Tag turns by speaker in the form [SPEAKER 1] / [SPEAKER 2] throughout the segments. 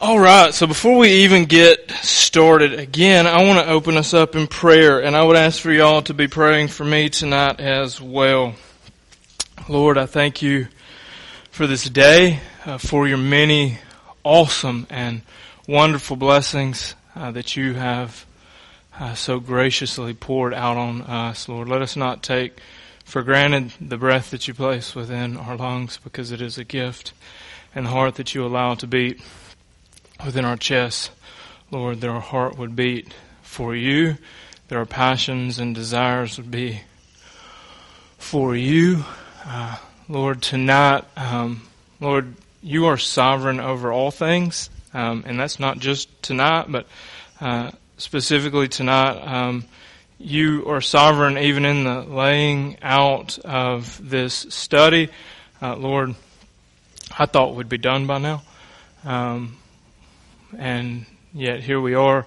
[SPEAKER 1] All right, so before we even get started again, I want to open us up in prayer, and I would ask for y'all to be praying for me tonight as well. Lord, I thank you for this day, uh, for your many awesome and wonderful blessings uh, that you have uh, so graciously poured out on us. Lord, let us not take for granted the breath that you place within our lungs because it is a gift, and the heart that you allow to beat within our chests, Lord, that our heart would beat for you, that our passions and desires would be for you. Uh, Lord, tonight, um, Lord, you are sovereign over all things, um, and that's not just tonight, but uh, specifically tonight. Um, you are sovereign even in the laying out of this study. Uh, Lord, I thought we'd be done by now. Um, and yet here we are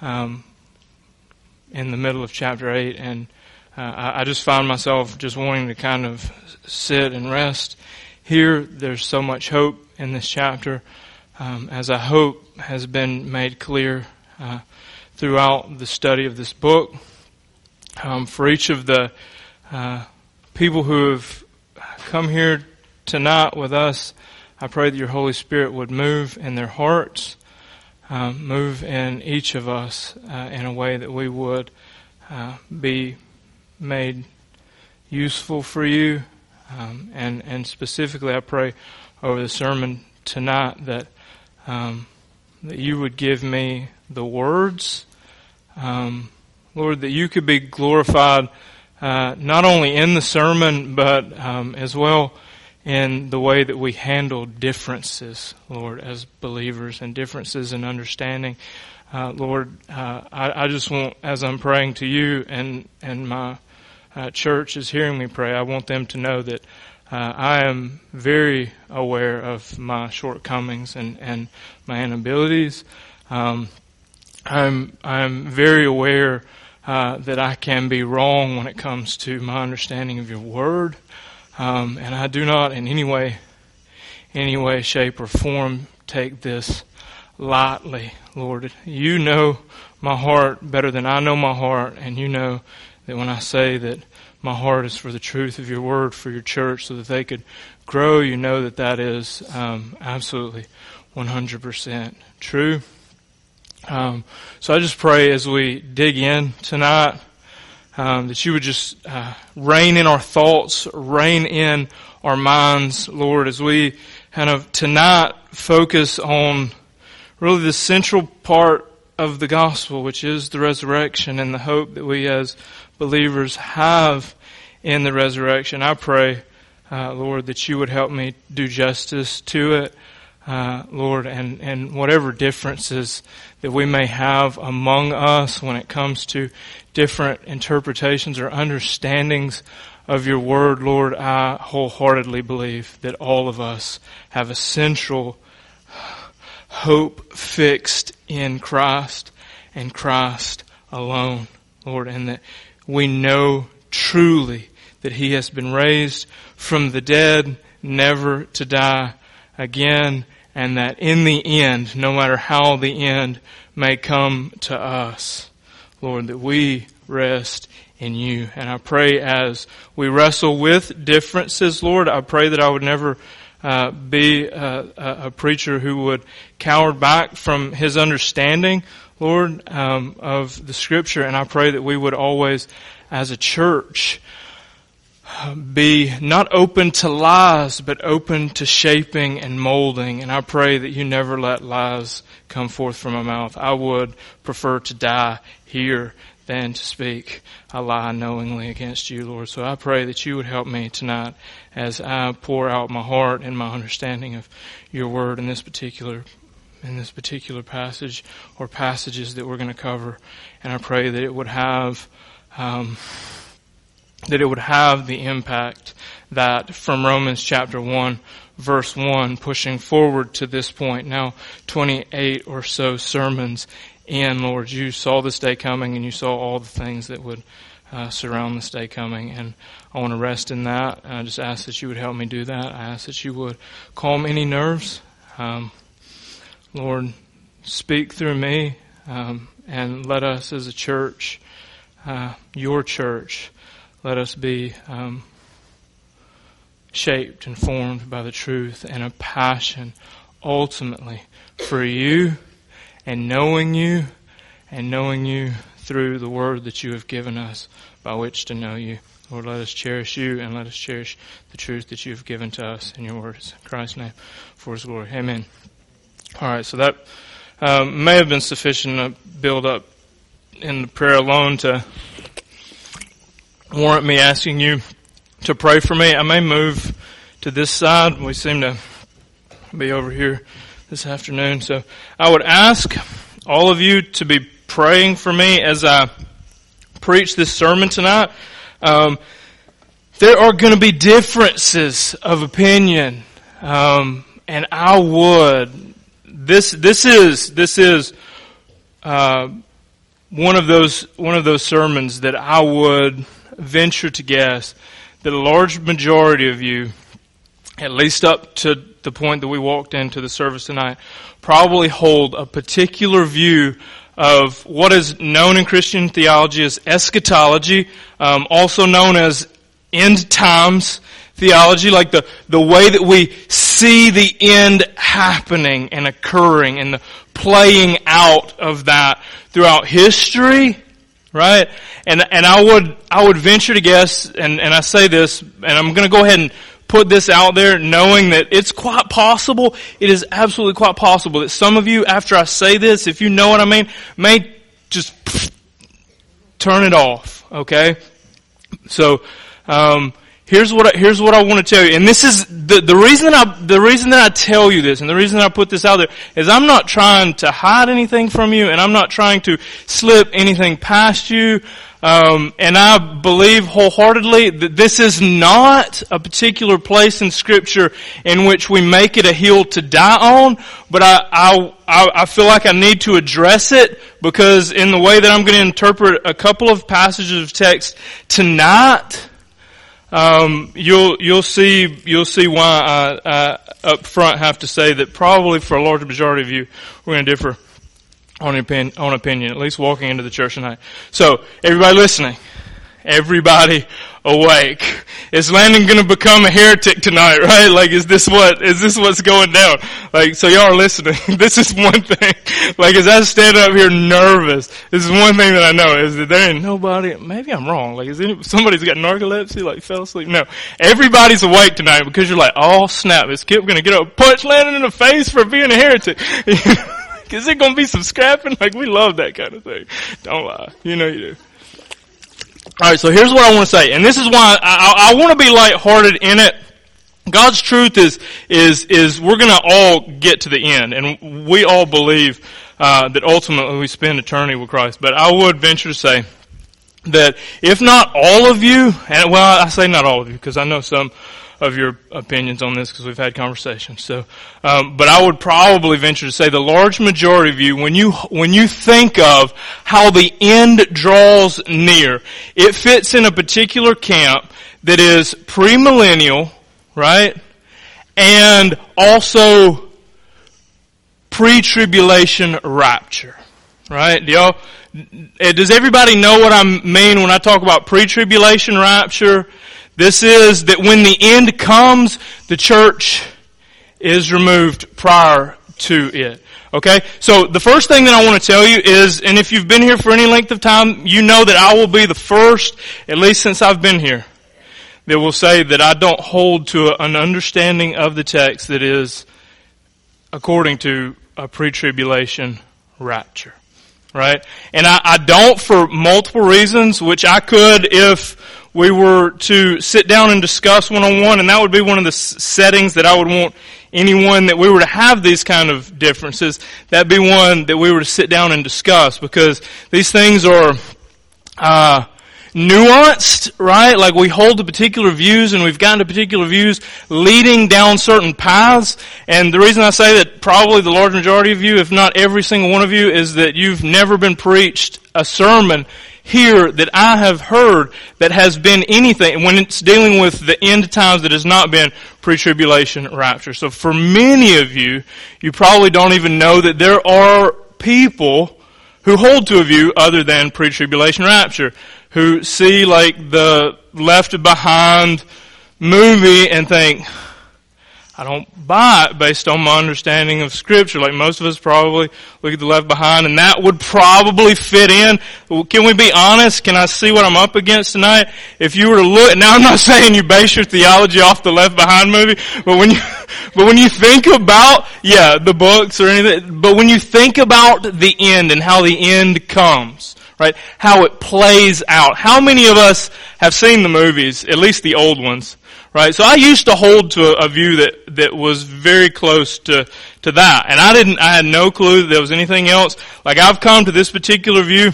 [SPEAKER 1] um, in the middle of chapter 8, and uh, I, I just find myself just wanting to kind of sit and rest. Here, there's so much hope in this chapter, um, as I hope has been made clear uh, throughout the study of this book. Um, for each of the uh, people who have come here tonight with us, I pray that your Holy Spirit would move in their hearts um, move in each of us uh, in a way that we would uh, be made useful for you. Um, and, and specifically, I pray over the sermon tonight that, um, that you would give me the words, um, Lord, that you could be glorified uh, not only in the sermon, but um, as well in the way that we handle differences, Lord, as believers, and differences in understanding. Uh, Lord, uh, I, I, just want, as I'm praying to you and, and my uh, church is hearing me pray, I want them to know that uh, I am very aware of my shortcomings and, and my inabilities. Um, I'm, I'm very aware uh, that I can be wrong when it comes to my understanding of your word. Um, and I do not in any way, any way, shape, or form take this lightly, Lord. You know my heart better than I know my heart, and you know that when I say that my heart is for the truth of your word for your church so that they could grow, you know that that is um, absolutely 100% true. Um, so I just pray as we dig in tonight um, that you would just uh, reign in our thoughts, reign in our minds, Lord, as we kind of tonight focus on really the central part of the gospel, which is the resurrection and the hope that we as believers have in the resurrection. I pray, uh, Lord, that you would help me do justice to it. Uh, Lord, and, and whatever differences that we may have among us when it comes to different interpretations or understandings of your word, Lord, I wholeheartedly believe that all of us have a central hope fixed in Christ and Christ alone, Lord, and that we know truly that He has been raised from the dead, never to die again, and that in the end, no matter how the end may come to us, Lord, that we rest in you. And I pray as we wrestle with differences, Lord, I pray that I would never uh, be a, a, preacher who would cower back from his understanding, Lord, um, of the Scripture. And I pray that we would always, as a church, be not open to lies, but open to shaping and molding. And I pray that you never let lies come forth from my mouth. I would prefer to die here than to speak a lie knowingly against you, Lord. So I pray that you would help me tonight as I pour out my heart and my understanding of your word in this particular in this particular passage or passages that we're going to cover. And I pray that it would have um, that it would have the impact that from Romans chapter 1 verse 1 pushing forward to this point. Now 28 or so sermons in Lord you saw this day coming and you saw all the things that would uh, surround this day coming. And I want to rest in that. I just ask that you would help me do that. I ask that you would calm any nerves. Um, Lord, speak through me um, and let us as a church, uh, your church, let us be um, shaped and formed by the truth and a passion ultimately for you and knowing you and knowing you through the word that you have given us by which to know you. Lord, let us cherish you and let us cherish the truth that you have given to us in your words. In Christ's name, for his glory. Amen. All right, so that um, may have been sufficient to build up in the prayer alone to warrant me asking you to pray for me. I may move to this side. We seem to be over here this afternoon. So I would ask all of you to be praying for me as I preach this sermon tonight. Um, there are going to be differences of opinion, um, and I would. This this is this is uh, one of those one of those sermons that I would venture to guess that a large majority of you, at least up to the point that we walked into the service tonight, probably hold a particular view of what is known in Christian theology as eschatology, um, also known as end times theology, like the, the way that we see the end happening and occurring and the playing out of that throughout history, right? And, and I would, I would venture to guess, and, and I say this, and I'm gonna go ahead and put this out there knowing that it's quite possible, it is absolutely quite possible that some of you, after I say this, if you know what I mean, may just turn it off, okay? So, um, here's what I, here's what I want to tell you, and this is the the reason I the reason that I tell you this, and the reason I put this out there is I'm not trying to hide anything from you, and I'm not trying to slip anything past you. Um, and I believe wholeheartedly that this is not a particular place in Scripture in which we make it a hill to die on, but I, I, I feel like I need to address it because in the way that I'm going to interpret a couple of passages of text tonight, um, you'll you'll see you'll see why I, I up front have to say that probably for a large majority of you we're going to differ on opinion, on opinion, at least walking into the church tonight. So, everybody listening, everybody awake. Is Landon gonna become a heretic tonight, right? Like, is this what, is this what's going down? Like, so y'all are listening. this is one thing. Like, as I stand up here nervous, this is one thing that I know, is that there ain't nobody, maybe I'm wrong. Like, is any, somebody's got narcolepsy, like fell asleep? No. Everybody's awake tonight because you're like, oh snap, is Kip gonna get up, punch Landon in the face for being a heretic? Is there gonna be some scrapping? Like we love that kind of thing. Don't lie. You know you do. Alright, so here's what I want to say, and this is why I, I, I want to be lighthearted in it. God's truth is, is, is we're gonna all get to the end, and we all believe, uh, that ultimately we spend eternity with Christ. But I would venture to say, that if not all of you, and well, I say not all of you because I know some of your opinions on this because we've had conversations. So, um, but I would probably venture to say the large majority of you, when you when you think of how the end draws near, it fits in a particular camp that is premillennial, right, and also pre-tribulation rapture, right? Do y'all? Does everybody know what I mean when I talk about pre-tribulation rapture? This is that when the end comes, the church is removed prior to it. Okay? So the first thing that I want to tell you is, and if you've been here for any length of time, you know that I will be the first, at least since I've been here, that will say that I don't hold to an understanding of the text that is according to a pre-tribulation rapture. Right? And I, I don't for multiple reasons, which I could if we were to sit down and discuss one on one, and that would be one of the settings that I would want anyone that we were to have these kind of differences, that'd be one that we were to sit down and discuss because these things are, uh, nuanced, right? Like we hold to particular views and we've gotten to particular views leading down certain paths. And the reason I say that probably the large majority of you, if not every single one of you, is that you've never been preached a sermon here that I have heard that has been anything when it's dealing with the end times that has not been pre-tribulation rapture. So for many of you, you probably don't even know that there are people who hold to a view other than pre-tribulation rapture, who see like the left behind movie and think, I don't buy it based on my understanding of scripture. Like most of us probably look at the left behind and that would probably fit in. Can we be honest? Can I see what I'm up against tonight? If you were to look, now I'm not saying you base your theology off the left behind movie, but when you, but when you think about, yeah, the books or anything, but when you think about the end and how the end comes, right? How it plays out. How many of us have seen the movies, at least the old ones, Right? So I used to hold to a, a view that, that was very close to, to that. And I didn't, I had no clue that there was anything else. Like I've come to this particular view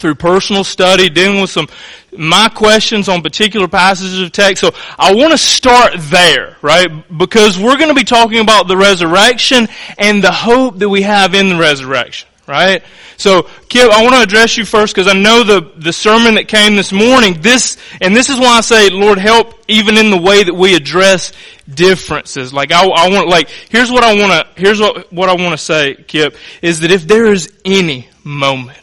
[SPEAKER 1] through personal study, dealing with some, my questions on particular passages of text. So I want to start there, right? Because we're going to be talking about the resurrection and the hope that we have in the resurrection right? So, Kip, I want to address you first because I know the, the sermon that came this morning, this, and this is why I say, Lord, help even in the way that we address differences. Like, I, I want, like, here's what I want to, here's what, what I want to say, Kip, is that if there is any moment,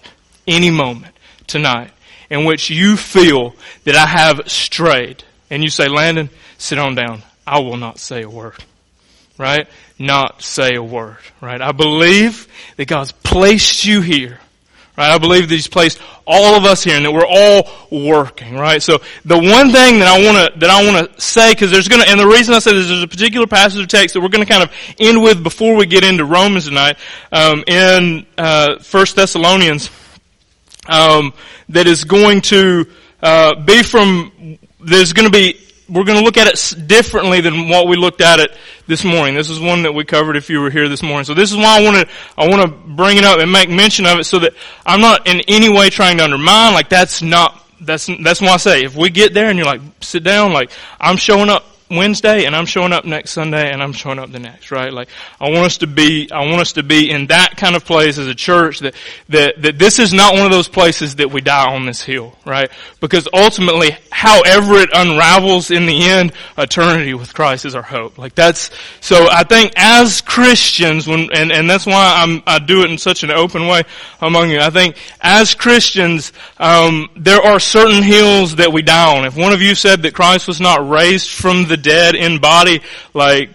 [SPEAKER 1] any moment tonight in which you feel that I have strayed, and you say, Landon, sit on down. I will not say a word right? Not say a word, right? I believe that God's placed you here, right? I believe that He's placed all of us here and that we're all working, right? So the one thing that I want to, that I want to say, cause there's gonna, and the reason I say this, there's a particular passage of text that we're gonna kind of end with before we get into Romans tonight, um, in, uh, First Thessalonians, um, that is going to, uh, be from, there's going to be we're going to look at it differently than what we looked at it this morning. This is one that we covered if you were here this morning. So this is why I want to, I want to bring it up and make mention of it so that I'm not in any way trying to undermine, like that's not, that's, that's why I say, if we get there and you're like, sit down, like, I'm showing up Wednesday and I'm showing up next Sunday and I'm showing up the next, right? Like, I want us to be, I want us to be in that kind of place as a church that, that, that this is not one of those places that we die on this hill, right? Because ultimately, however it unravels in the end, eternity with Christ is our hope. Like that's, so I think as Christians, when, and, and that's why I'm, I do it in such an open way among you. I think as Christians, um, there are certain hills that we die on. If one of you said that Christ was not raised from the dead in body, like,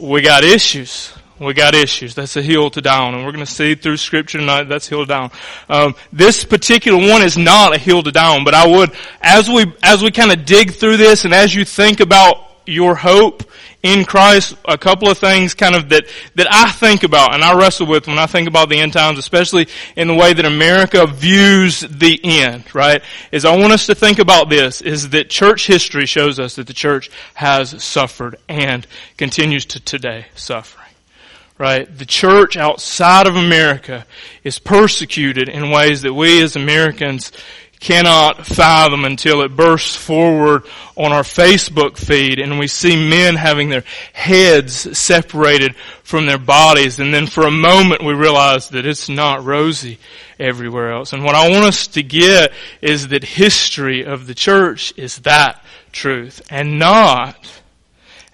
[SPEAKER 1] we got issues. We got issues. That's a hill to down, and we're going to see through Scripture tonight. That's hill down. Um, this particular one is not a hill to down, but I would, as we as we kind of dig through this, and as you think about your hope in Christ, a couple of things kind of that, that I think about and I wrestle with when I think about the end times, especially in the way that America views the end, right? Is I want us to think about this, is that church history shows us that the church has suffered and continues to today suffering. Right? The church outside of America is persecuted in ways that we as Americans cannot fathom until it bursts forward on our Facebook feed and we see men having their heads separated from their bodies and then for a moment we realize that it's not rosy everywhere else. And what I want us to get is that history of the church is that truth and not,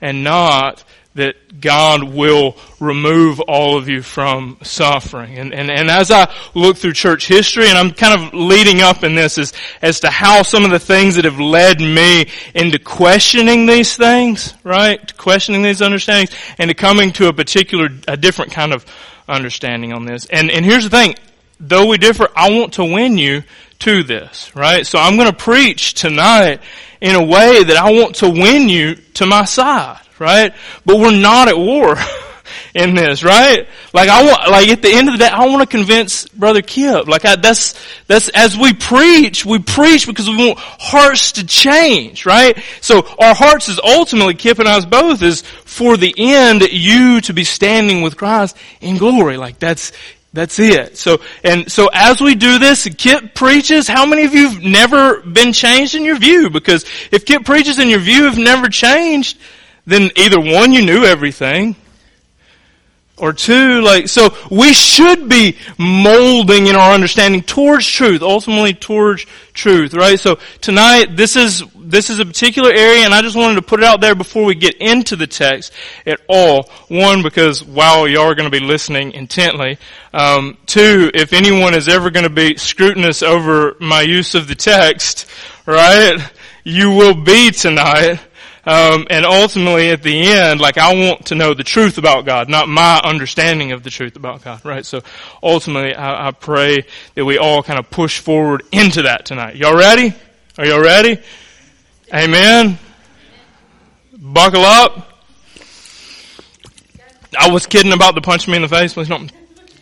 [SPEAKER 1] and not that God will remove all of you from suffering. And, and, and as I look through church history, and I'm kind of leading up in this as, as to how some of the things that have led me into questioning these things, right? To questioning these understandings and to coming to a particular, a different kind of understanding on this. And, and here's the thing. Though we differ, I want to win you to this, right? So I'm going to preach tonight in a way that I want to win you to my side right? But we're not at war in this, right? Like I want, like at the end of the day, I want to convince Brother Kip. Like I, that's, that's, as we preach, we preach because we want hearts to change, right? So our hearts is ultimately, Kip and I's both, is for the end, you to be standing with Christ in glory. Like that's, that's it. So, and so as we do this, Kip preaches, how many of you have never been changed in your view? Because if Kip preaches and your view have never changed, then either one, you knew everything, or two. Like, so we should be molding in our understanding towards truth, ultimately towards truth, right? So tonight, this is, this is a particular area and I just wanted to put it out there before we get into the text at all. One, because wow, y'all are going to be listening intently. Um, two, if anyone is ever going to be scrutinous over my use of the text, right? You will be tonight. Um, and ultimately, at the end, like I want to know the truth about God, not my understanding of the truth about God, right? So ultimately, I, I pray that we all kind of push forward into that tonight. Y'all ready? Are y'all ready? Amen. Buckle up. I was kidding about the punch me in the face. Please don't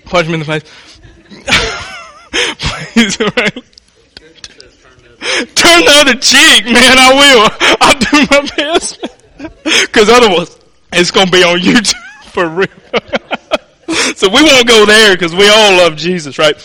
[SPEAKER 1] punch me in the face. Please, right? Turn the other cheek, man. I will. I'll do my best. Cause otherwise, it's gonna be on YouTube for real. so we won't go there because we all love Jesus, right?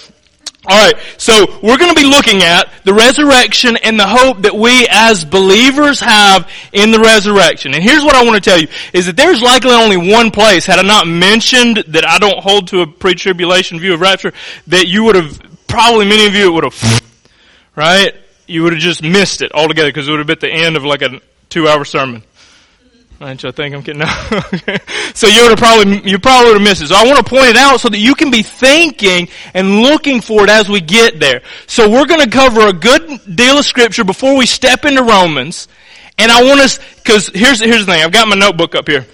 [SPEAKER 1] Alright, so we're going to be looking at the resurrection and the hope that we as believers have in the resurrection. And here's what I want to tell you, is that there's likely only one place, had I not mentioned that I don't hold to a pre-tribulation view of rapture, that you would have, probably many of you would have, right? You would have just missed it altogether because it would have been the end of like a two hour sermon. Right, I think I'm getting out. so you would have probably, you probably would have missed it. So I want to point it out so that you can be thinking and looking for it as we get there. So we're going to cover a good deal of scripture before we step into Romans. And I want us, cause here's, here's the thing. I've got my notebook up here.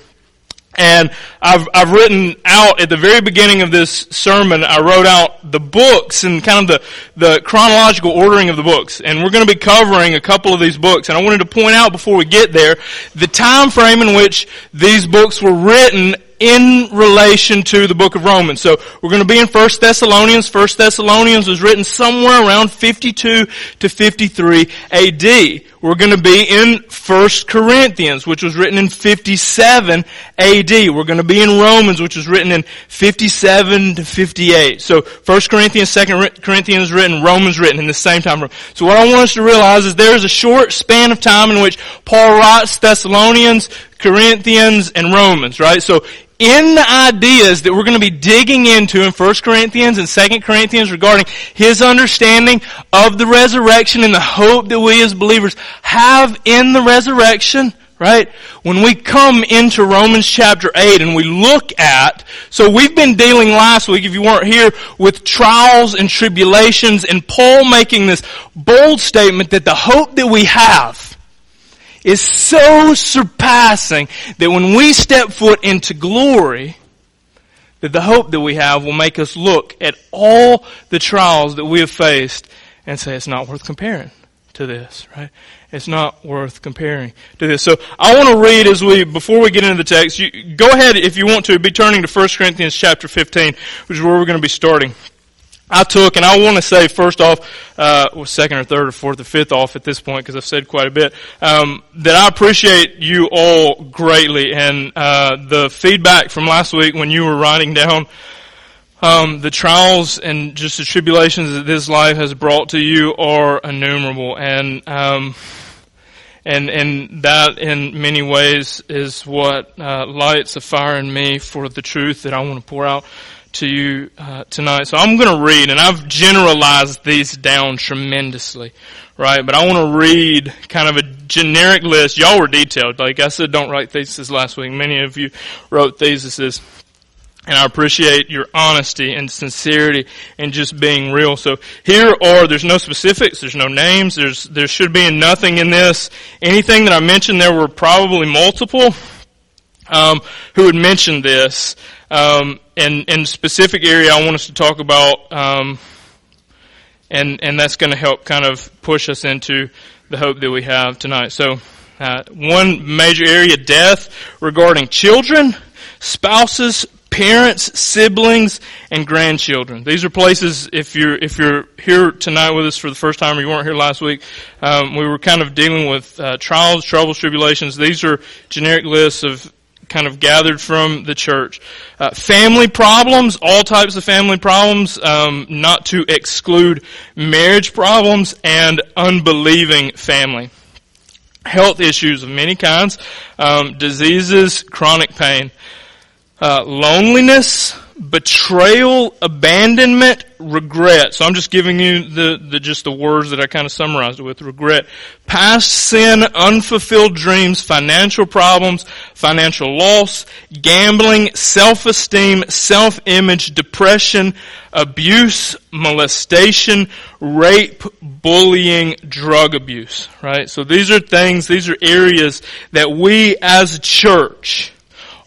[SPEAKER 1] And I've, I've written out at the very beginning of this sermon, I wrote out the books and kind of the, the chronological ordering of the books. And we're going to be covering a couple of these books. And I wanted to point out before we get there, the time frame in which these books were written in relation to the book of Romans. So we're going to be in 1 Thessalonians. 1 Thessalonians was written somewhere around 52 to 53 AD. We're going to be in 1 Corinthians, which was written in 57 AD. We're going to be in Romans, which was written in 57 to 58. So 1 Corinthians, 2 Corinthians written, Romans written in the same time. So what I want us to realize is there is a short span of time in which Paul writes Thessalonians, Corinthians, and Romans, right? So in the ideas that we're going to be digging into in 1 Corinthians and 2 Corinthians regarding his understanding of the resurrection and the hope that we as believers have in the resurrection, right? When we come into Romans chapter 8 and we look at, so we've been dealing last week, if you weren't here, with trials and tribulations and Paul making this bold statement that the hope that we have is so surpassing that when we step foot into glory, that the hope that we have will make us look at all the trials that we have faced and say it's not worth comparing to this, right? It's not worth comparing to this. So I want to read as we, before we get into the text, you, go ahead if you want to, be turning to 1 Corinthians chapter 15, which is where we're going to be starting. I took, and I want to say first off, uh, well, second or third or fourth or fifth off at this point because I've said quite a bit, um, that I appreciate you all greatly. And uh, the feedback from last week when you were writing down um, the trials and just the tribulations that this life has brought to you are innumerable, and um, and and that in many ways is what uh, lights a fire in me for the truth that I want to pour out to you uh, tonight. So I'm going to read, and I've generalized these down tremendously, right? But I want to read kind of a generic list. Y'all were detailed. Like I said, don't write theses last week. Many of you wrote theses. And I appreciate your honesty and sincerity and just being real. So here are, there's no specifics, there's no names, there's, there should be nothing in this. Anything that I mentioned, there were probably multiple, um, who had mentioned this. Um, and in specific area I want us to talk about, um, and and that's going to help kind of push us into the hope that we have tonight. So, uh, one major area: death regarding children, spouses, parents, siblings, and grandchildren. These are places. If you're if you're here tonight with us for the first time, or you weren't here last week, um, we were kind of dealing with uh, trials, troubles, tribulations. These are generic lists of kind of gathered from the church. Uh, family problems, all types of family problems, um, not to exclude marriage problems and unbelieving family. Health issues of many kinds, um, diseases, chronic pain. uh, loneliness, betrayal, abandonment, regret. So I'm just giving you the, the just the words that I kind of summarized it with. Regret. Past sin, unfulfilled dreams, financial problems, financial loss, gambling, self-esteem, self-image, depression, abuse, molestation, rape, bullying, drug abuse. Right? So these are things, these are areas that we as a church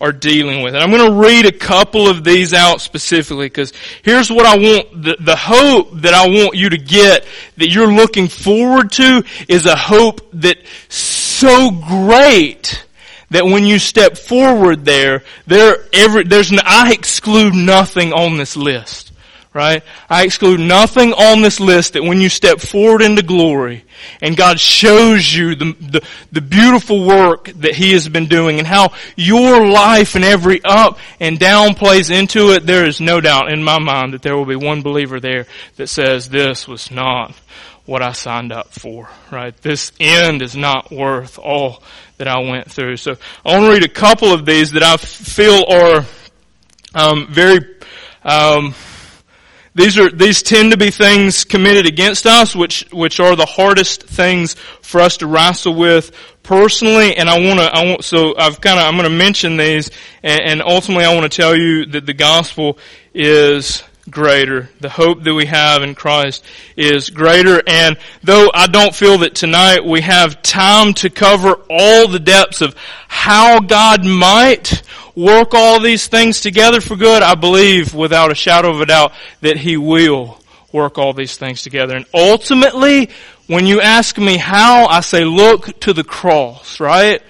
[SPEAKER 1] are dealing with. And I'm going to read a couple of these out specifically because here's what I want, the, the hope that I want you to get that you're looking forward to is a hope that so great that when you step forward there, there every, there's, I exclude nothing on this list right? I exclude nothing on this list that when you step forward into glory and God shows you the, the, the, beautiful work that He has been doing and how your life and every up and down plays into it, there is no doubt in my mind that there will be one believer there that says this was not what I signed up for, right? This end is not worth all that I went through. So I want to read a couple of these that I feel are um, very um, these are, these tend to be things committed against us, which, which are the hardest things for us to wrestle with personally. And I want to, I want, so I've kind of, I'm going to mention these and, and ultimately I want to tell you that the gospel is greater. The hope that we have in Christ is greater. And though I don't feel that tonight we have time to cover all the depths of how God might work all these things together for good, I believe without a shadow of a doubt that He will work all these things together. And ultimately, when you ask me how, I say look to the cross, right?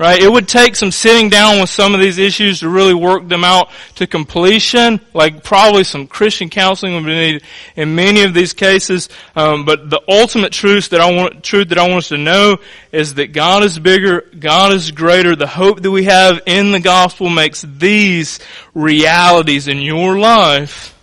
[SPEAKER 1] Right? It would take some sitting down with some of these issues to really work them out to completion. Like probably some Christian counseling would be needed in many of these cases. Um, but the ultimate truth that I want, truth that I want us to know is that God is bigger, God is greater. The hope that we have in the gospel makes these realities in your life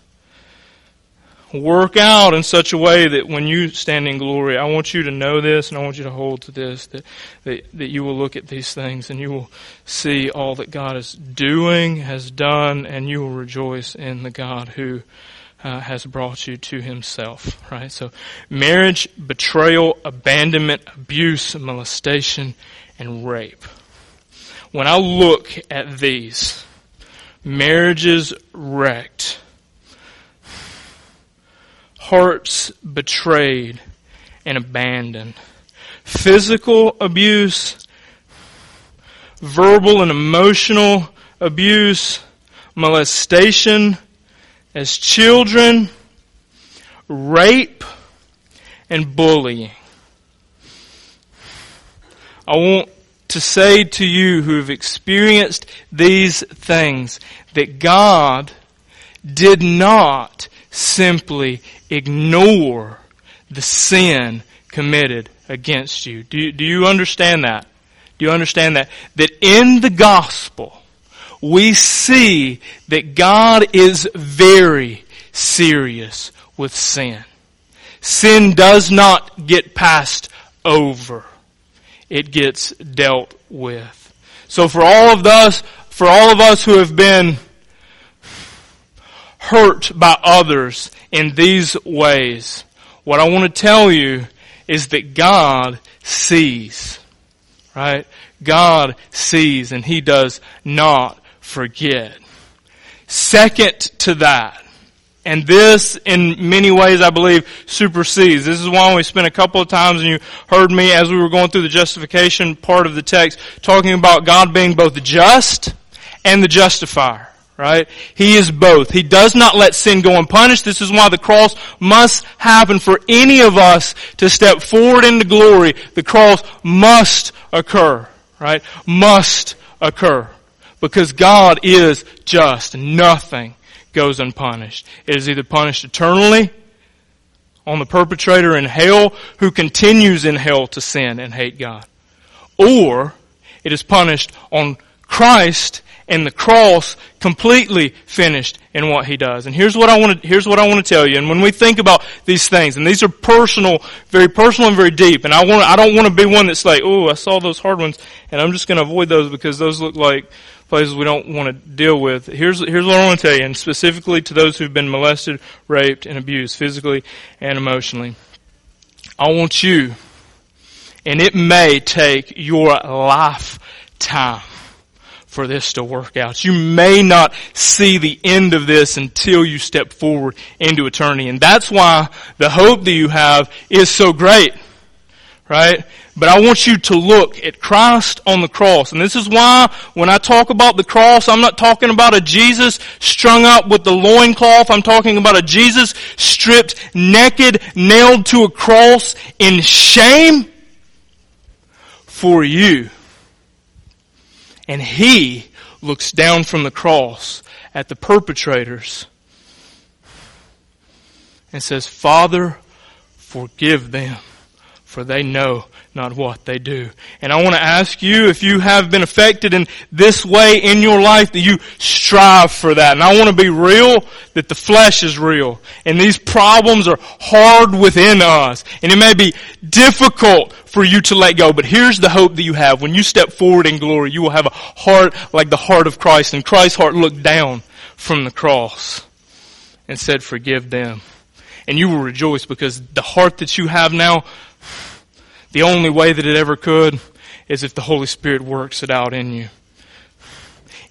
[SPEAKER 1] work out in such a way that when you stand in glory, I want you to know this and I want you to hold to this, that, that, that you will look at these things and you will see all that God is doing, has done, and you will rejoice in the God who uh, has brought you to himself, right? So marriage, betrayal, abandonment, abuse, molestation, and rape. When I look at these, marriages wrecked, hearts betrayed and abandoned. Physical abuse, verbal and emotional abuse, molestation as children, rape, and bullying. I want to say to you who have experienced these things that God did not simply ignore the sin committed against you. Do you, do you understand that? Do you understand that? That in the gospel, we see that God is very serious with sin. Sin does not get passed over. It gets dealt with. So for all of us, for all of us who have been hurt by others in these ways. What I want to tell you is that God sees. Right? God sees and He does not forget. Second to that, and this, in many ways, I believe, supersedes. This is why we spent a couple of times, and you heard me as we were going through the justification part of the text, talking about God being both the just and the justifier right? He is both. He does not let sin go unpunished. This is why the cross must happen for any of us to step forward into glory. The cross must occur, right? Must occur. Because God is just. Nothing goes unpunished. It is either punished eternally on the perpetrator in hell who continues in hell to sin and hate God. Or it is punished on Christ and the cross completely finished in what he does. And here's what I want to, here's what I want to tell you. And when we think about these things, and these are personal, very personal and very deep, and I want, I don't want to be one that's like, oh, I saw those hard ones, and I'm just going to avoid those because those look like places we don't want to deal with. Here's, here's what I want to tell you, and specifically to those who've been molested, raped, and abused physically and emotionally. I want you, and it may take your lifetime for this to work out. You may not see the end of this until you step forward into eternity. And that's why the hope that you have is so great. Right? But I want you to look at Christ on the cross. And this is why when I talk about the cross, I'm not talking about a Jesus strung up with the loincloth. I'm talking about a Jesus stripped, naked, nailed to a cross in shame for you and he looks down from the cross at the perpetrators and says, Father, forgive them, for they know not what they do. And I want to ask you if you have been affected in this way in your life that you strive for that. And I want to be real that the flesh is real. And these problems are hard within us. And it may be difficult for you to let go. But here's the hope that you have. When you step forward in glory, you will have a heart like the heart of Christ. And Christ's heart looked down from the cross and said, forgive them. And you will rejoice because the heart that you have now the only way that it ever could is if the Holy Spirit works it out in you.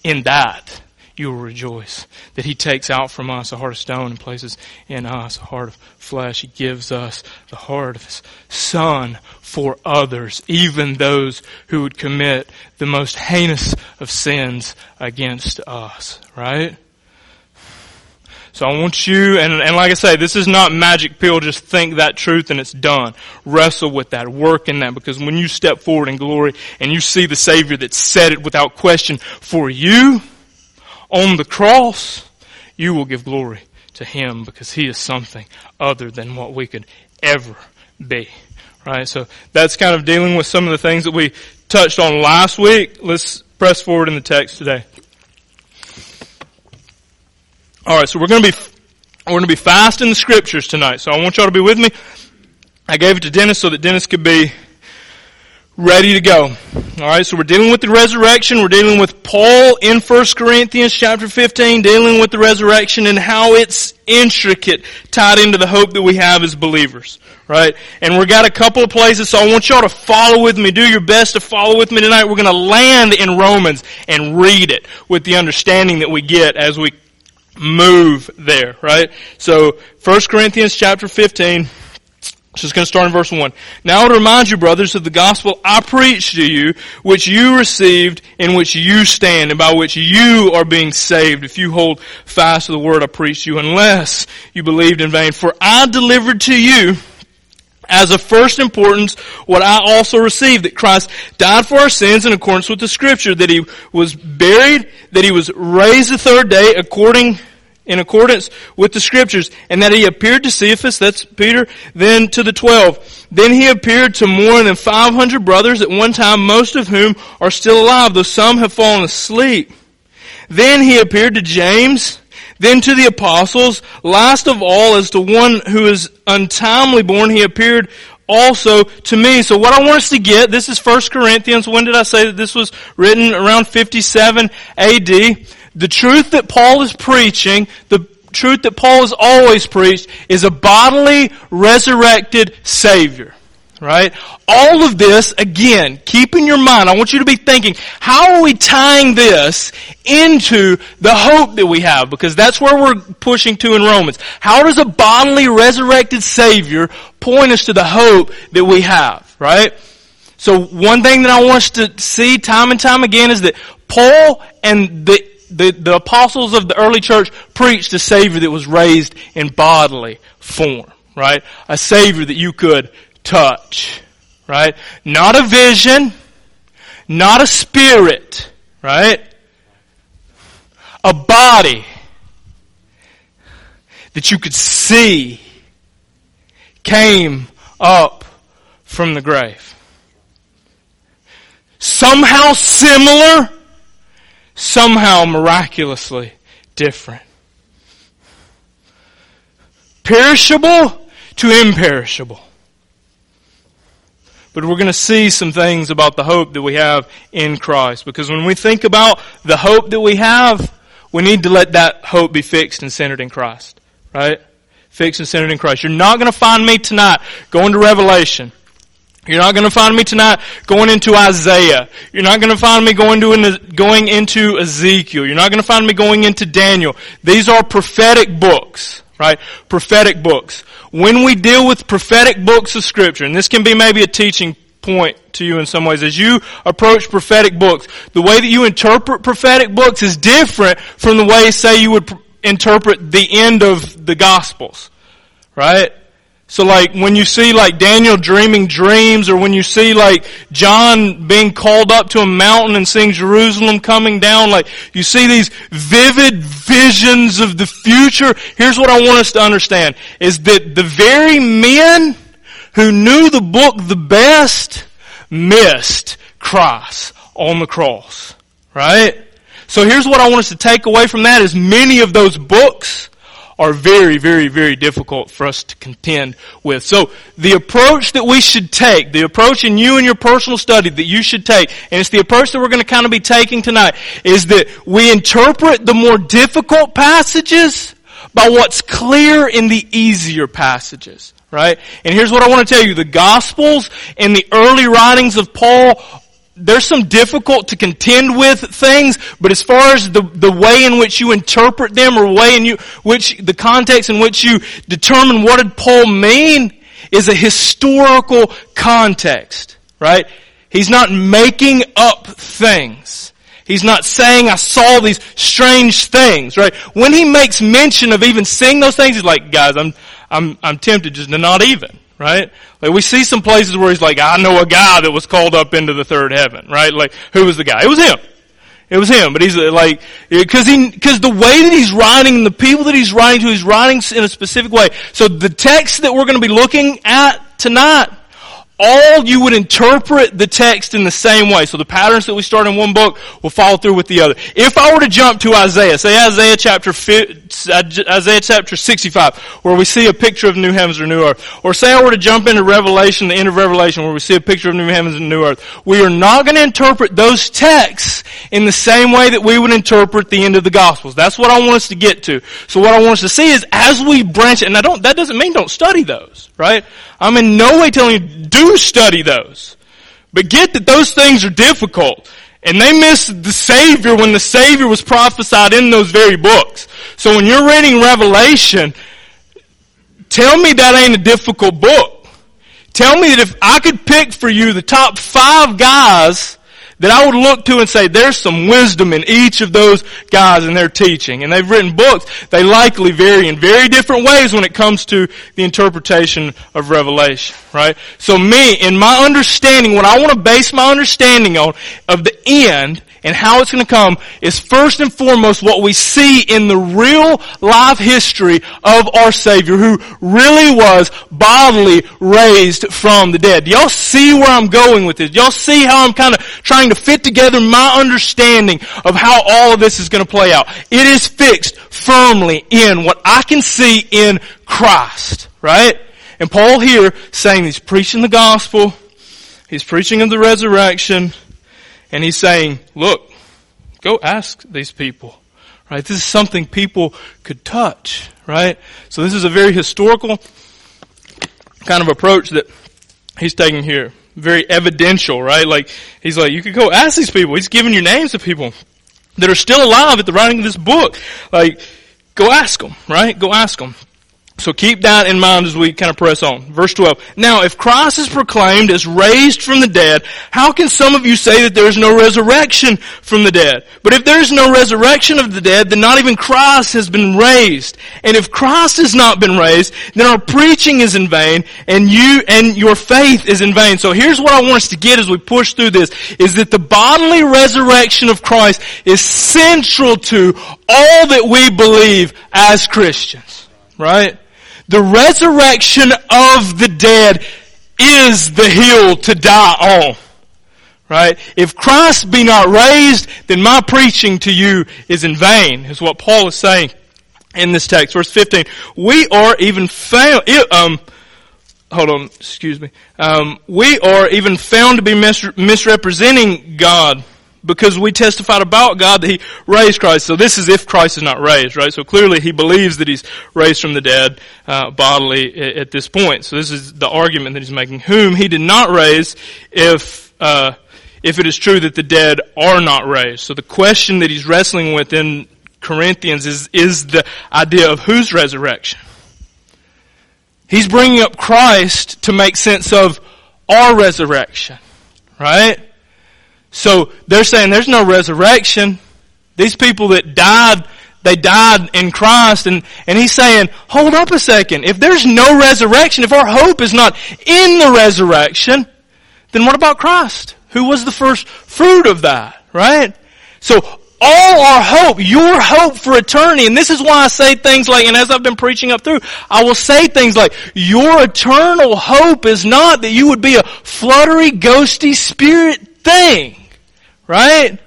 [SPEAKER 1] In that, you will rejoice that He takes out from us a heart of stone and places in us a heart of flesh. He gives us the heart of His Son for others, even those who would commit the most heinous of sins against us. Right? So I want you, and, and like I say, this is not magic pill, just think that truth and it's done. Wrestle with that, work in that, because when you step forward in glory and you see the Savior that said it without question for you on the cross, you will give glory to Him because He is something other than what we could ever be. Right? So that's kind of dealing with some of the things that we touched on last week. Let's press forward in the text today. All right, so we're going to be we're going to be fast in the scriptures tonight. So I want y'all to be with me. I gave it to Dennis so that Dennis could be ready to go. All right, so we're dealing with the resurrection. We're dealing with Paul in 1 Corinthians chapter 15, dealing with the resurrection and how it's intricate, tied into the hope that we have as believers. Right? And we've got a couple of places, so I want y'all to follow with me. Do your best to follow with me tonight. We're going to land in Romans and read it with the understanding that we get as we move there, right? So, 1 Corinthians chapter 15, just going to start in verse 1. Now I remind you, brothers, of the gospel I preached to you, which you received, in which you stand, and by which you are being saved, if you hold fast to the word I preached to you, unless you believed in vain. For I delivered to you, as of first importance what I also received, that Christ died for our sins in accordance with the scripture, that he was buried, that he was raised the third day according in accordance with the scriptures, and that he appeared to Cephas, that's Peter, then to the twelve. Then he appeared to more than 500 brothers at one time, most of whom are still alive, though some have fallen asleep. Then he appeared to James, then to the apostles. Last of all, as to one who is untimely born, he appeared also to me. So what I want us to get, this is 1 Corinthians. When did I say that this was written? Around 57 AD. The truth that Paul is preaching, the truth that Paul has always preached, is a bodily, resurrected Savior. Right? All of this, again, keep in your mind, I want you to be thinking, how are we tying this into the hope that we have? Because that's where we're pushing to in Romans. How does a bodily resurrected Savior point us to the hope that we have? Right? So one thing that I want us to see time and time again is that Paul and the, the, the apostles of the early church preached a Savior that was raised in bodily form. Right? A Savior that you could touch. Right? Not a vision, not a spirit, right? A body that you could see came up from the grave. Somehow similar somehow miraculously different. Perishable to imperishable. But we're going to see some things about the hope that we have in Christ. Because when we think about the hope that we have, we need to let that hope be fixed and centered in Christ. Right? Fixed and centered in Christ. You're not going to find me tonight going to Revelation you're not going to find me tonight going into Isaiah. You're not going to find me going, to, going into Ezekiel. You're not going to find me going into Daniel. These are prophetic books, right? Prophetic books. When we deal with prophetic books of scripture, and this can be maybe a teaching point to you in some ways, as you approach prophetic books, the way that you interpret prophetic books is different from the way, say, you would pr- interpret the end of the Gospels, right? So like when you see like Daniel dreaming dreams or when you see like John being called up to a mountain and seeing Jerusalem coming down, like you see these vivid visions of the future. Here's what I want us to understand is that the very men who knew the book the best missed Christ on the cross. Right? So here's what I want us to take away from that is many of those books are very, very, very difficult for us to contend with. So the approach that we should take, the approach in you and your personal study that you should take, and it's the approach that we're going to kind of be taking tonight, is that we interpret the more difficult passages by what's clear in the easier passages. Right? And here's what I want to tell you. The Gospels and the early writings of Paul there's some difficult to contend with things, but as far as the, the way in which you interpret them or way in you, which, the context in which you determine what did Paul mean is a historical context, right? He's not making up things. He's not saying I saw these strange things, right? When he makes mention of even seeing those things, he's like, guys, I'm, I'm, I'm tempted just to not even, right? Like we see some places where he's like, I know a guy that was called up into the third heaven, right? Like, who was the guy? It was him. It was him, but he's uh, like, cause he, cause the way that he's writing, the people that he's writing to, he's writing in a specific way. So the text that we're going to be looking at tonight all you would interpret the text in the same way. So the patterns that we start in one book will follow through with the other. If I were to jump to Isaiah, say Isaiah chapter uh, Isaiah chapter 65, where we see a picture of new heavens or new earth, or say I were to jump into Revelation, the end of Revelation, where we see a picture of new heavens and new earth, we are not going to interpret those texts in the same way that we would interpret the end of the Gospels. That's what I want us to get to. So what I want us to see is as we branch, and I don't, that doesn't mean don't study those, right? I'm in no way telling you do study those. But get that those things are difficult. And they missed the Savior when the Savior was prophesied in those very books. So when you're reading Revelation, tell me that ain't a difficult book. Tell me that if I could pick for you the top five guys that I would look to and say, there's some wisdom in each of those guys and their teaching. And they've written books. They likely vary in very different ways when it comes to the interpretation of Revelation, right? So me, in my understanding, what I want to base my understanding on of the end and how it's going to come is first and foremost what we see in the real life history of our Savior who really was bodily raised from the dead. Do y'all see where I'm going with this? Do y'all see how I'm kind of trying to fit together my understanding of how all of this is going to play out? It is fixed firmly in what I can see in Christ, right? And Paul here saying he's preaching the gospel, he's preaching of the resurrection, and he's saying, look, go ask these people. Right? This is something people could touch. Right? So this is a very historical kind of approach that he's taking here. Very evidential, right? Like, he's like, you could go ask these people. He's giving you names of people that are still alive at the writing of this book. Like, go ask them, right? Go ask them. So keep that in mind as we kind of press on. Verse 12. Now, if Christ is proclaimed as raised from the dead, how can some of you say that there is no resurrection from the dead? But if there is no resurrection of the dead, then not even Christ has been raised. And if Christ has not been raised, then our preaching is in vain, and you, and your faith is in vain. So here's what I want us to get as we push through this, is that the bodily resurrection of Christ is central to all that we believe as Christians. Right? The resurrection of the dead is the hill to die on. Right? If Christ be not raised, then my preaching to you is in vain, is what Paul is saying in this text. Verse 15. We are even found, um, hold on, excuse me. Um, we are even found to be mis- misrepresenting God because we testified about God that He raised Christ. So this is if Christ is not raised, right? So clearly He believes that He's raised from the dead uh, bodily at, at, this point. So this is the argument that He's making. Whom He did not raise if, uh, if it is true that the dead are not raised. So the question that He's wrestling with in Corinthians is, is the idea of whose resurrection? He's bringing up Christ to make sense of our resurrection, right? So they're saying there's no resurrection. These people that died, they died in Christ and, and he's saying, hold up a second. If there's no resurrection, if our hope is not in the resurrection, then what about Christ? Who was the first fruit of that, right? So all our hope, your hope for eternity. And this is why I say things like, and as I've been preaching up through, I will say things like, your eternal hope is not that you would be a fluttery, ghosty spirit thing. Right?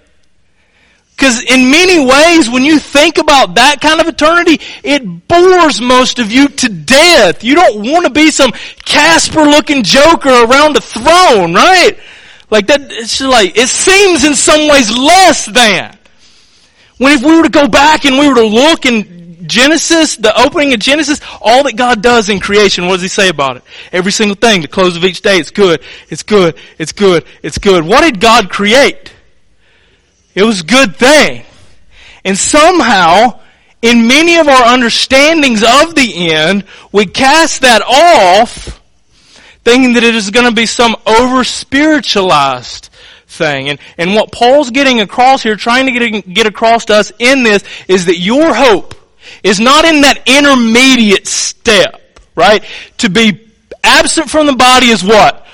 [SPEAKER 1] Because in many ways, when you think about that kind of eternity, it bores most of you to death. You don't want to be some Casper looking joker around a throne, right? Like that, it's like, it seems in some ways less than. When if we were to go back and we were to look in Genesis, the opening of Genesis, all that God does in creation, what does He say about it? Every single thing, the close of each day, it's good, it's good, it's good, it's good. What did God create? It was a good thing. And somehow, in many of our understandings of the end, we cast that off, thinking that it is going to be some over spiritualized thing. And, and what Paul's getting across here, trying to get, get across to us in this, is that your hope is not in that intermediate step, right? To be absent from the body is what?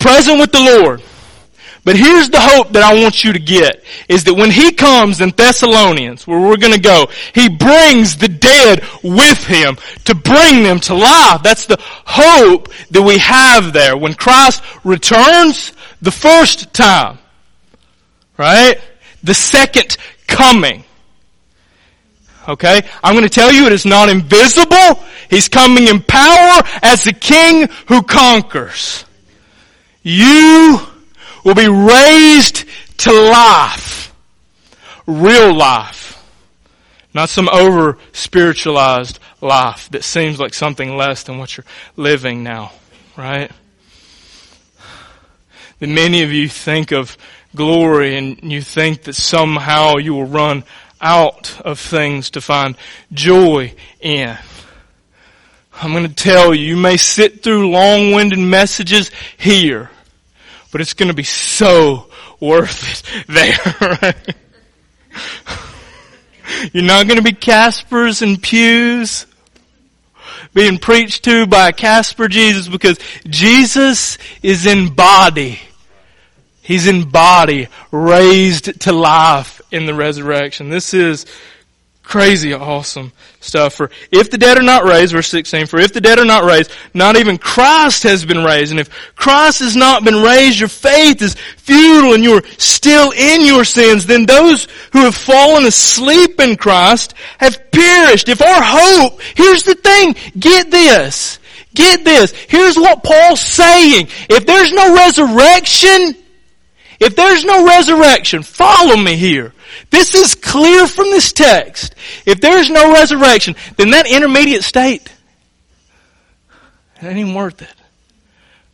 [SPEAKER 1] Present with the Lord. But here's the hope that I want you to get, is that when He comes in Thessalonians, where we're gonna go, He brings the dead with Him to bring them to life. That's the hope that we have there. When Christ returns, the first time. Right? The second coming. Okay? I'm going to tell you it is not invisible. He's coming in power as the king who conquers. You will be raised to life. Real life. Not some over spiritualized life that seems like something less than what you're living now. Right? that many of you think of glory and you think that somehow you will run out of things to find joy in. I'm going to tell you, you may sit through long-winded messages here, but it's going to be so worth it there. You're not going to be Caspers and pews being preached to by Casper Jesus because Jesus is in body He's in body, raised to life in the resurrection. This is crazy awesome stuff. For if the dead are not raised, verse 16, for if the dead are not raised, not even Christ has been raised. And if Christ has not been raised, your faith is futile and you're still in your sins. Then those who have fallen asleep in Christ have perished. If our hope, here's the thing, get this. Get this. Here's what Paul's saying. If there's no resurrection, if there's no resurrection, follow me here. This is clear from this text. If there's no resurrection, then that intermediate state, it ain't even worth it.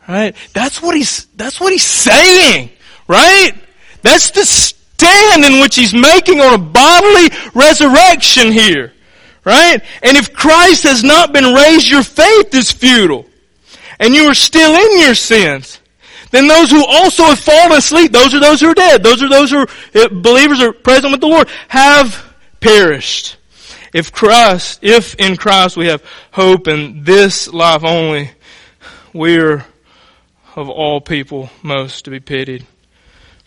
[SPEAKER 1] Right? That's what he's, that's what he's saying. Right? That's the stand in which he's making on a bodily resurrection here. Right? And if Christ has not been raised, your faith is futile. And you are still in your sins. Then those who also have fallen asleep, those are those who are dead, those are those who are eh, believers are present with the Lord, have perished. If Christ, if in Christ we have hope in this life only, we are of all people most to be pitied.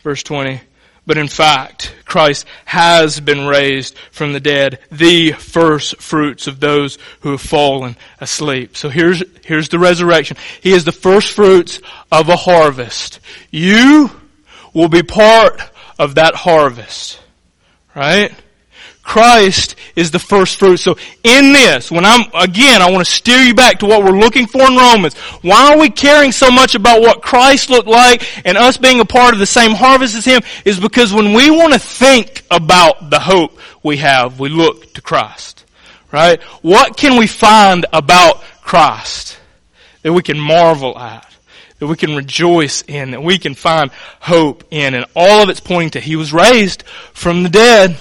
[SPEAKER 1] Verse 20. But in fact, Christ has been raised from the dead, the first fruits of those who have fallen asleep. So here's, here's the resurrection. He is the first fruits of a harvest. You will be part of that harvest. Right? Christ is the first fruit. So in this, when I'm, again, I want to steer you back to what we're looking for in Romans. Why are we caring so much about what Christ looked like and us being a part of the same harvest as Him? Is because when we want to think about the hope we have, we look to Christ. Right? What can we find about Christ that we can marvel at? That we can rejoice in, that we can find hope in, and all of it's pointing to He was raised from the dead.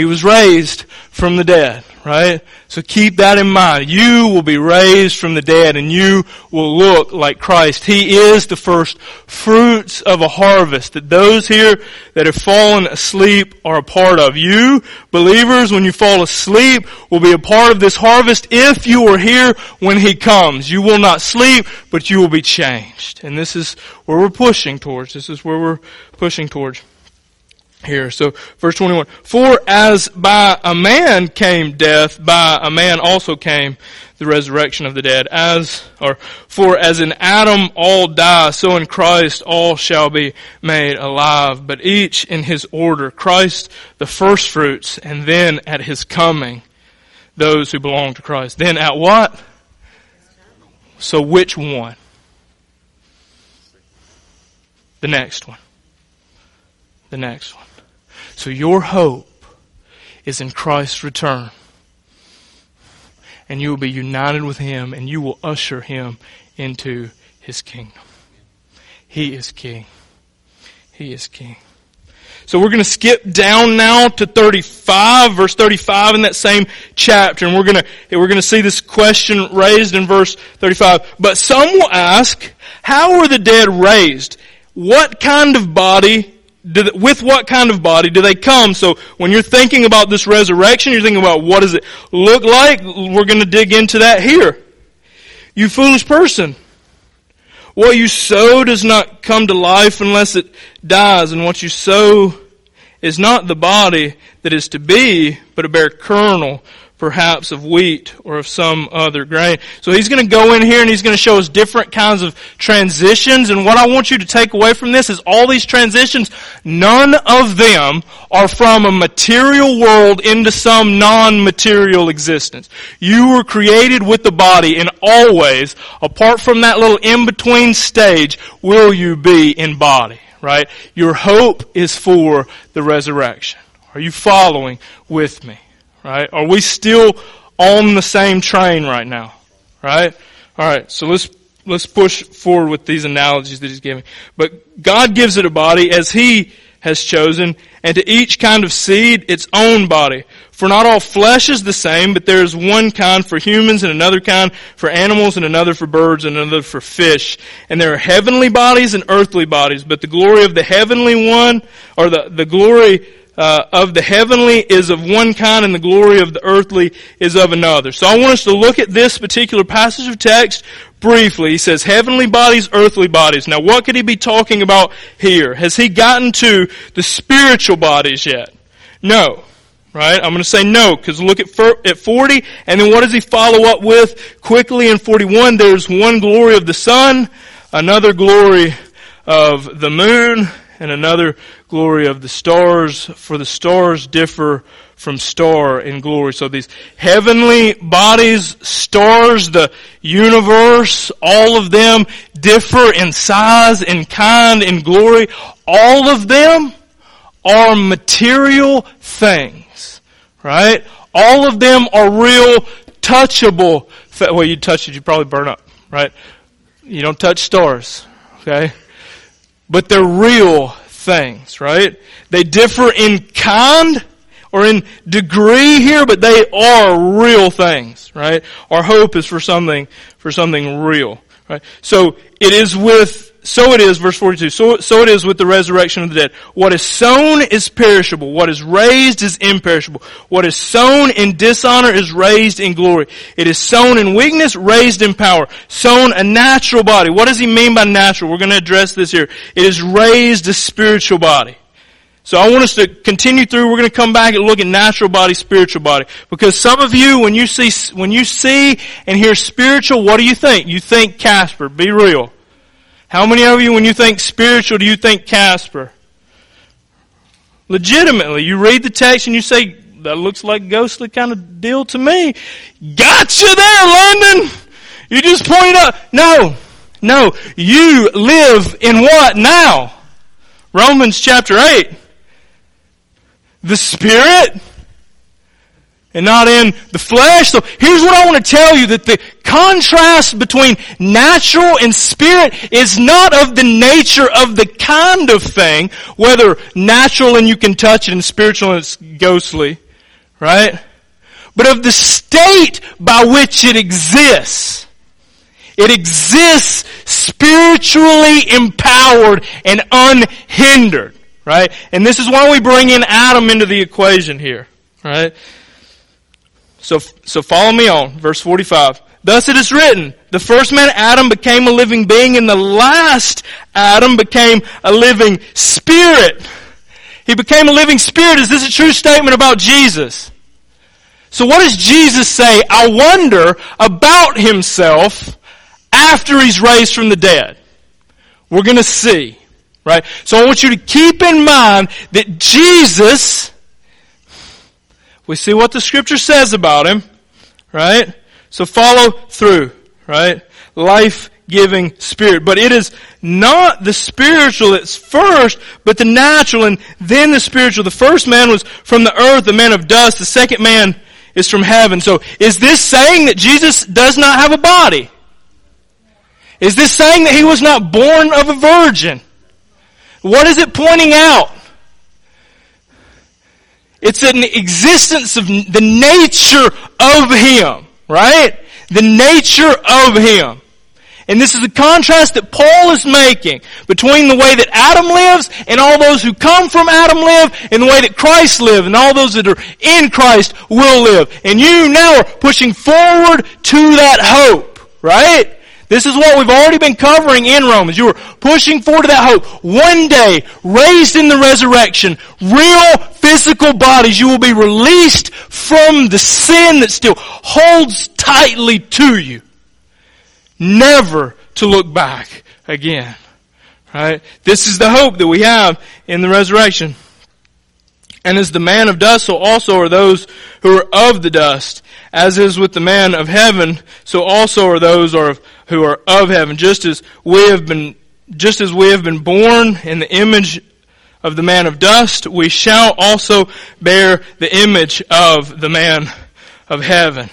[SPEAKER 1] He was raised from the dead, right? So keep that in mind. You will be raised from the dead and you will look like Christ. He is the first fruits of a harvest that those here that have fallen asleep are a part of. You, believers, when you fall asleep, will be a part of this harvest if you are here when He comes. You will not sleep, but you will be changed. And this is where we're pushing towards. This is where we're pushing towards here. So, verse 21. For as by a man came death, by a man also came the resurrection of the dead. As, or, for as in Adam all die, so in Christ all shall be made alive, but each in his order. Christ the first fruits, and then at his coming, those who belong to Christ. Then at what? So which one? The next one. The next one. So your hope is in Christ's return. And you will be united with Him and you will usher Him into His kingdom. He is King. He is King. So we're going to skip down now to 35, verse 35 in that same chapter, and we're going to, we're going to see this question raised in verse 35. But some will ask, how were the dead raised? What kind of body do, with what kind of body do they come? So when you're thinking about this resurrection, you're thinking about what does it look like? We're going to dig into that here. You foolish person. What you sow does not come to life unless it dies, and what you sow is not the body that is to be, but a bare kernel perhaps of wheat or of some other grain. So he's going to go in here and he's going to show us different kinds of transitions. And what I want you to take away from this is all these transitions, none of them are from a material world into some non-material existence. You were created with the body and always, apart from that little in-between stage, will you be in body, right? Your hope is for the resurrection. Are you following with me? Right? Are we still on the same train right now? Right? Alright, so let's, let's push forward with these analogies that he's giving. But God gives it a body as he has chosen, and to each kind of seed its own body. For not all flesh is the same, but there is one kind for humans and another kind for animals and another for birds and another for fish. And there are heavenly bodies and earthly bodies, but the glory of the heavenly one, or the, the glory uh, of the heavenly is of one kind and the glory of the earthly is of another. So I want us to look at this particular passage of text briefly. He says heavenly bodies, earthly bodies. Now what could he be talking about here? Has he gotten to the spiritual bodies yet? No. Right? I'm going to say no, because look at, at 40, and then what does he follow up with quickly in 41? There's one glory of the sun, another glory of the moon, and another glory of the stars, for the stars differ from star in glory. So these heavenly bodies, stars, the universe, all of them differ in size, in kind, in glory. All of them are material things, right? All of them are real, touchable. Well, you touch it, you probably burn up, right? You don't touch stars, okay? But they're real things, right? They differ in kind or in degree here, but they are real things, right? Our hope is for something, for something real, right? So it is with so it is, verse 42, so, so it is with the resurrection of the dead. What is sown is perishable. What is raised is imperishable. What is sown in dishonor is raised in glory. It is sown in weakness, raised in power. Sown a natural body. What does he mean by natural? We're going to address this here. It is raised a spiritual body. So I want us to continue through. We're going to come back and look at natural body, spiritual body. Because some of you, when you see, when you see and hear spiritual, what do you think? You think Casper. Be real. How many of you, when you think spiritual, do you think Casper? Legitimately. You read the text and you say, that looks like ghostly kind of deal to me. Gotcha there, London! You just pointed out. No. No. You live in what now? Romans chapter 8. The Spirit and not in the flesh. So here's what I want to tell you that the contrast between natural and spirit is not of the nature of the kind of thing, whether natural and you can touch it and spiritual and it's ghostly, right? But of the state by which it exists. It exists spiritually empowered and unhindered, right? And this is why we bring in Adam into the equation here, right? So, so follow me on. Verse 45. Thus it is written, the first man Adam became a living being and the last Adam became a living spirit. He became a living spirit. Is this a true statement about Jesus? So what does Jesus say, I wonder, about himself after he's raised from the dead? We're gonna see. Right? So I want you to keep in mind that Jesus we see what the scripture says about him, right? So follow through, right? Life giving spirit. But it is not the spiritual that's first, but the natural and then the spiritual. The first man was from the earth, the man of dust. The second man is from heaven. So is this saying that Jesus does not have a body? Is this saying that he was not born of a virgin? What is it pointing out? It's an existence of the nature of Him, right? The nature of Him. And this is the contrast that Paul is making between the way that Adam lives and all those who come from Adam live and the way that Christ live and all those that are in Christ will live. And you now are pushing forward to that hope, right? This is what we've already been covering in Romans. You are pushing forward to that hope. One day, raised in the resurrection, real physical bodies, you will be released from the sin that still holds tightly to you. Never to look back again. Right? This is the hope that we have in the resurrection. And as the man of dust, so also are those who are of the dust. As is with the man of heaven, so also are those who are of heaven. Just as we have been, just as we have been born in the image of the man of dust, we shall also bear the image of the man of heaven.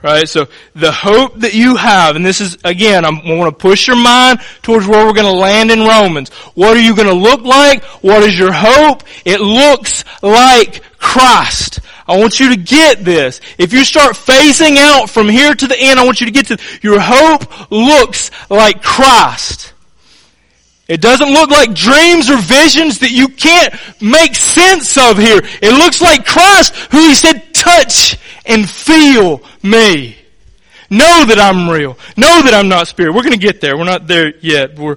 [SPEAKER 1] Right? So the hope that you have, and this is, again, I'm, I want to push your mind towards where we're going to land in Romans. What are you going to look like? What is your hope? It looks like Christ. I want you to get this. If you start phasing out from here to the end, I want you to get to your hope looks like Christ. It doesn't look like dreams or visions that you can't make sense of here. It looks like Christ who he said, touch and feel me. Know that I'm real. Know that I'm not spirit. We're going to get there. We're not there yet. We're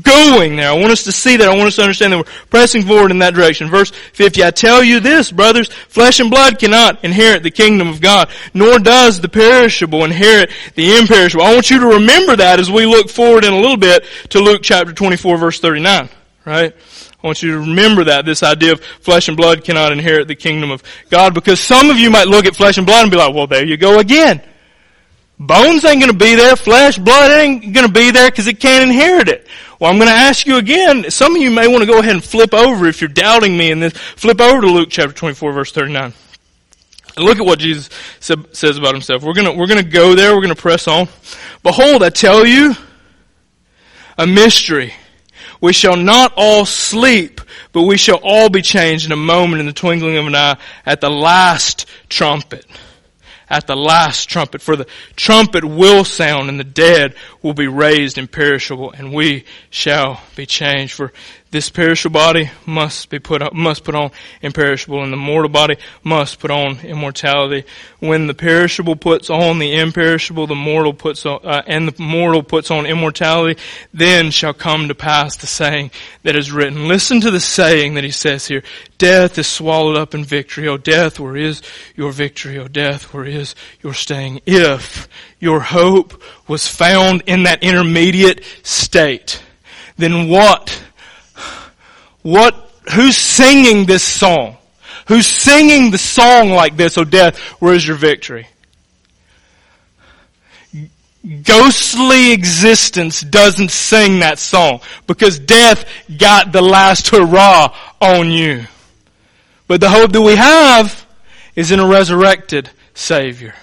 [SPEAKER 1] going there. I want us to see that. I want us to understand that we're pressing forward in that direction. Verse 50, I tell you this, brothers, flesh and blood cannot inherit the kingdom of God, nor does the perishable inherit the imperishable. I want you to remember that as we look forward in a little bit to Luke chapter 24 verse 39, right? I want you to remember that, this idea of flesh and blood cannot inherit the kingdom of God, because some of you might look at flesh and blood and be like, well, there you go again. Bones ain't gonna be there, flesh, blood ain't gonna be there because it can't inherit it. Well, I'm going to ask you again. Some of you may want to go ahead and flip over if you're doubting me in this. Flip over to Luke chapter 24 verse 39. And look at what Jesus says about himself. We're gonna, we're gonna go there. We're gonna press on. Behold, I tell you a mystery. We shall not all sleep, but we shall all be changed in a moment in the twinkling of an eye at the last trumpet at the last trumpet. For the trumpet will sound and the dead will be raised imperishable and we shall be changed. For this perishable body must be put on, must put on imperishable, and the mortal body must put on immortality. When the perishable puts on the imperishable, the mortal puts on, uh, and the mortal puts on immortality, then shall come to pass the saying that is written. Listen to the saying that he says here. Death is swallowed up in victory. O death, where is your victory? O death, where is your staying? If your hope was found in that intermediate state, then what what who's singing this song? Who's singing the song like this, oh death, where is your victory? ghostly existence doesn't sing that song because death got the last hurrah on you. But the hope that we have is in a resurrected Savior.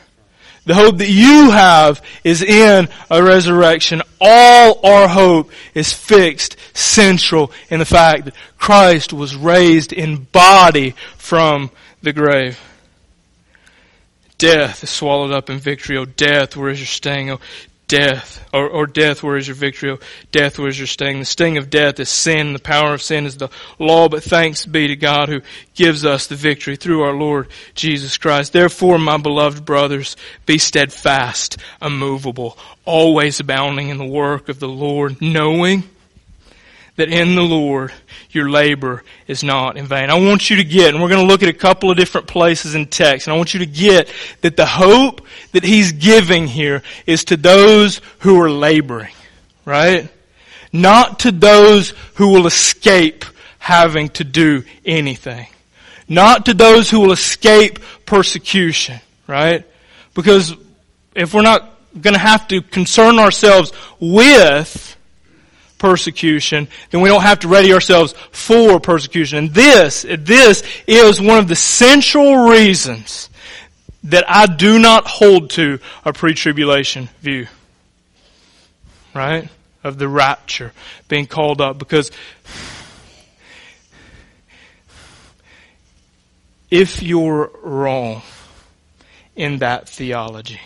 [SPEAKER 1] The hope that you have is in a resurrection. All our hope is fixed, central in the fact that Christ was raised in body from the grave. Death is swallowed up in victory. Oh, death, where is your sting? Oh, death, or, or death, where is your victory? Oh, death, where is your sting? The sting of death is sin. The power of sin is the law. But thanks be to God who gives us the victory through our Lord Jesus Christ. Therefore, my beloved brothers, be steadfast, immovable, always abounding in the work of the Lord, knowing that in the Lord your labor is not in vain. I want you to get, and we're going to look at a couple of different places in text, and I want you to get that the hope that he's giving here is to those who are laboring, right? Not to those who will escape having to do anything. Not to those who will escape persecution, right? Because if we're not going to have to concern ourselves with persecution, then we don't have to ready ourselves for persecution. And this, this is one of the central reasons that I do not hold to a pre-tribulation view. Right? Of the rapture being called up because if you're wrong in that theology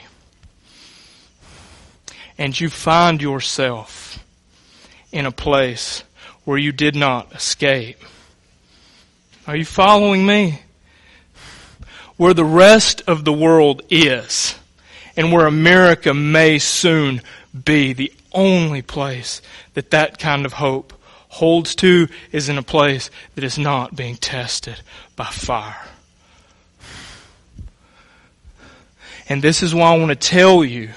[SPEAKER 1] and you find yourself in a place where you did not escape. Are you following me? Where the rest of the world is, and where America may soon be, the only place that that kind of hope holds to is in a place that is not being tested by fire. And this is why I want to tell you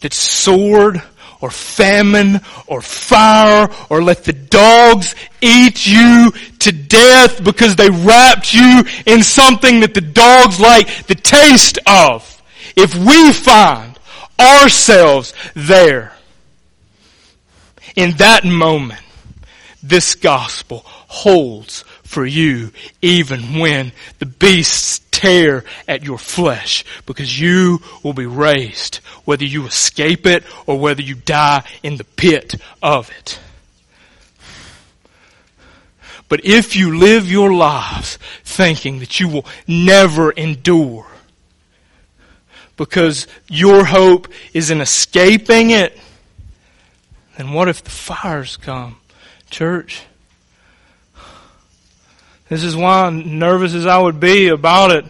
[SPEAKER 1] that sword or famine or fire or let the dogs eat you to death because they wrapped you in something that the dogs like the taste of. If we find ourselves there, in that moment, this gospel holds for you even when the beasts tear at your flesh because you will be raised whether you escape it or whether you die in the pit of it. But if you live your lives thinking that you will never endure because your hope is in escaping it, then what if the fires come, church? This is why nervous as I would be about it.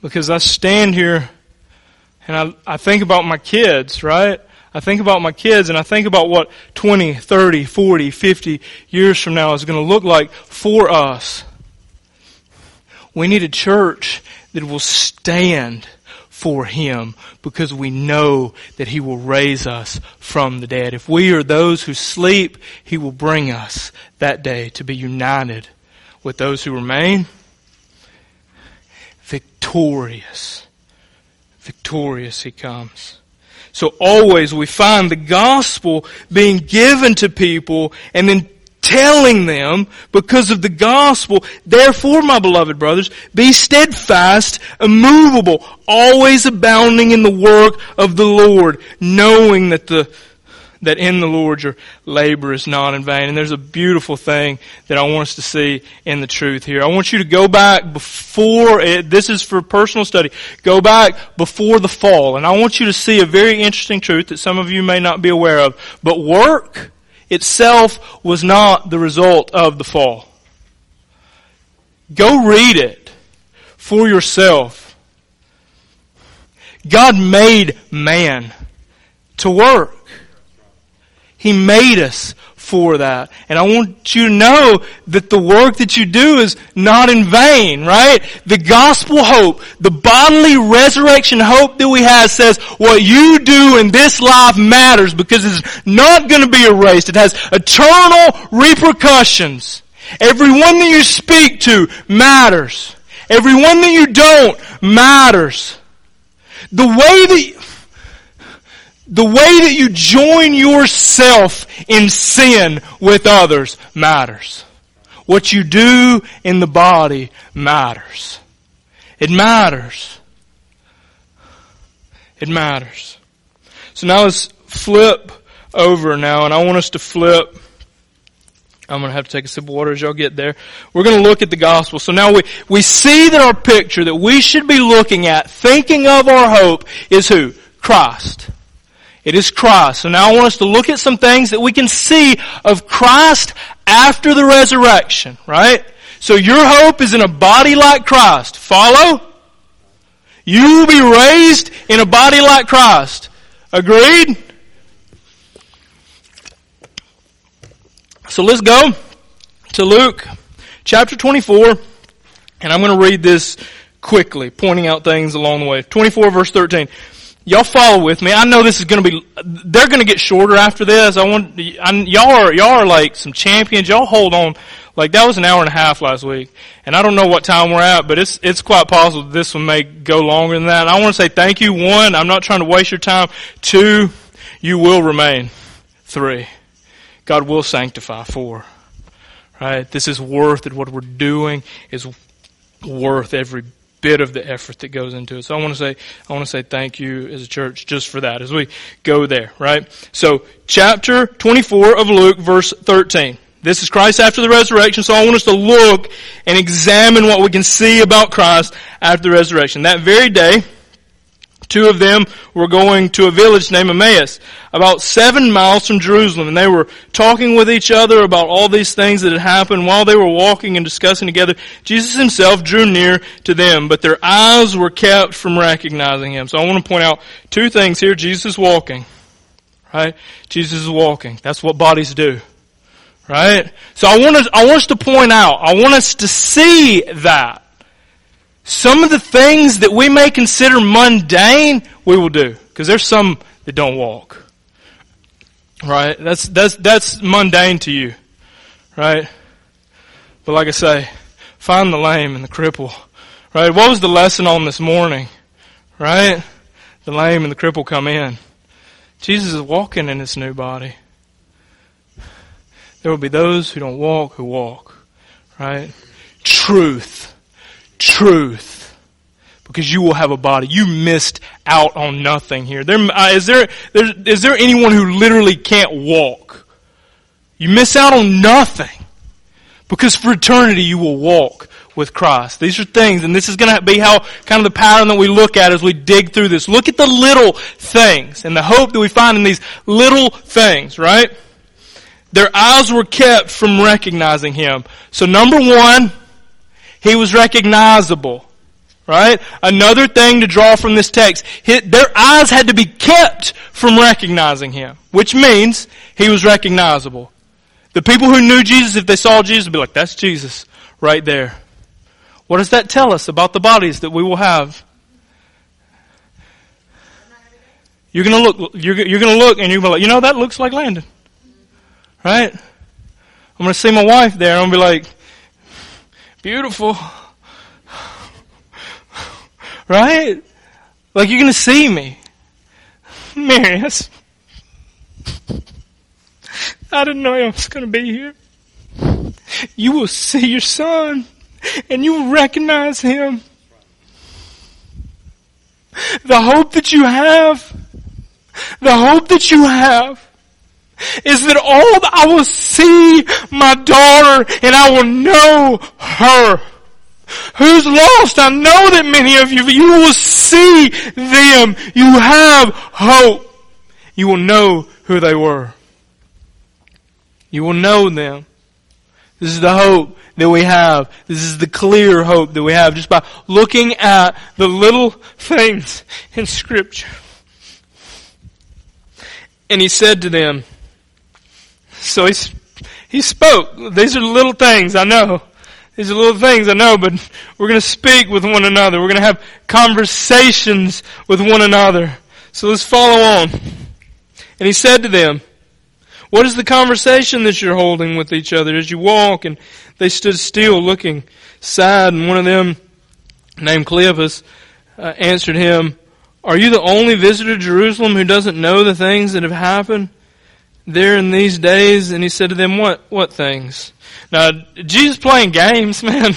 [SPEAKER 1] Because I stand here and I, I think about my kids, right? I think about my kids and I think about what 20, 30, 40, 50 years from now is going to look like for us. We need a church that will stand for Him because we know that He will raise us from the dead. If we are those who sleep, He will bring us that day to be united with those who remain victorious. Victorious He comes. So always we find the gospel being given to people and then telling them because of the gospel, therefore, my beloved brothers, be steadfast, immovable, always abounding in the work of the Lord, knowing that the that in the Lord your labor is not in vain. And there's a beautiful thing that I want us to see in the truth here. I want you to go back before, it, this is for personal study, go back before the fall. And I want you to see a very interesting truth that some of you may not be aware of. But work itself was not the result of the fall. Go read it for yourself. God made man to work. He made us for that. And I want you to know that the work that you do is not in vain, right? The gospel hope, the bodily resurrection hope that we have says what you do in this life matters because it's not going to be erased. It has eternal repercussions. Everyone that you speak to matters. Everyone that you don't matters. The way that the way that you join yourself in sin with others matters. What you do in the body matters. It matters. It matters. So now let's flip over now, and I want us to flip. I'm going to have to take a sip of water as y'all get there. We're going to look at the gospel. So now we, we see that our picture that we should be looking at, thinking of our hope, is who? Christ. It is Christ. So now I want us to look at some things that we can see of Christ after the resurrection, right? So your hope is in a body like Christ. Follow? You will be raised in a body like Christ. Agreed? So let's go to Luke chapter 24, and I'm going to read this quickly, pointing out things along the way. 24 verse 13 y'all follow with me. I know this is going to be, they're going to get shorter after this. I want, I, y'all are, y'all are like some champions. Y'all hold on. Like that was an hour and a half last week. And I don't know what time we're at, but it's, it's quite possible this one may go longer than that. I want to say thank you. One, I'm not trying to waste your time. Two, you will remain. Three, God will sanctify. Four, right? This is worth it. What we're doing is worth every bit of the effort that goes into it. So I want to say, I want to say thank you as a church just for that as we go there, right? So chapter 24 of Luke verse 13. This is Christ after the resurrection, so I want us to look and examine what we can see about Christ after the resurrection. That very day, Two of them were going to a village named Emmaus, about seven miles from Jerusalem, and they were talking with each other about all these things that had happened. While they were walking and discussing together, Jesus himself drew near to them, but their eyes were kept from recognizing him. So I want to point out two things here. Jesus is walking. Right? Jesus is walking. That's what bodies do. Right? So I want us, I want us to point out, I want us to see that some of the things that we may consider mundane, we will do. Because there's some that don't walk. Right? That's, that's, that's mundane to you. Right? But like I say, find the lame and the cripple. Right? What was the lesson on this morning? Right? The lame and the cripple come in. Jesus is walking in his new body. There will be those who don't walk who walk. Right? Truth truth because you will have a body. You missed out on nothing here. There, uh, is there, there, is there anyone who literally can't walk? You miss out on nothing because for eternity you will walk with Christ. These are things, and this is going to be how kind of the pattern that we look at as we dig through this. Look at the little things and the hope that we find in these little things, right? Their eyes were kept from recognizing Him. So number one, he was recognizable. Right? Another thing to draw from this text, their eyes had to be kept from recognizing him, which means he was recognizable. The people who knew Jesus, if they saw Jesus, would be like, that's Jesus right there. What does that tell us about the bodies that we will have? You're gonna look, you're, you're gonna look and you're gonna be like, you know, that looks like Landon. Right? I'm gonna see my wife there I'm gonna be like, Beautiful. Right? Like you're going to see me. Marius. I didn't know I was going to be here. You will see your son and you will recognize him. The hope that you have, the hope that you have is that all I will see my daughter and I will know her. Who's lost? I know that many of you, you will see them. You have hope. You will know who they were. You will know them. This is the hope that we have. This is the clear hope that we have just by looking at the little things in scripture. And he said to them, So he, he spoke. These are little things, I know. These are little things, I know, but we're going to speak with one another. We're going to have conversations with one another. So let's follow on. And he said to them, What is the conversation that you're holding with each other as you walk? And they stood still, looking sad, and one of them, named Cleopas, uh, answered him, Are you the only visitor to Jerusalem who doesn't know the things that have happened there in these days? And he said to them, What, what things? Now, Jesus playing games, man.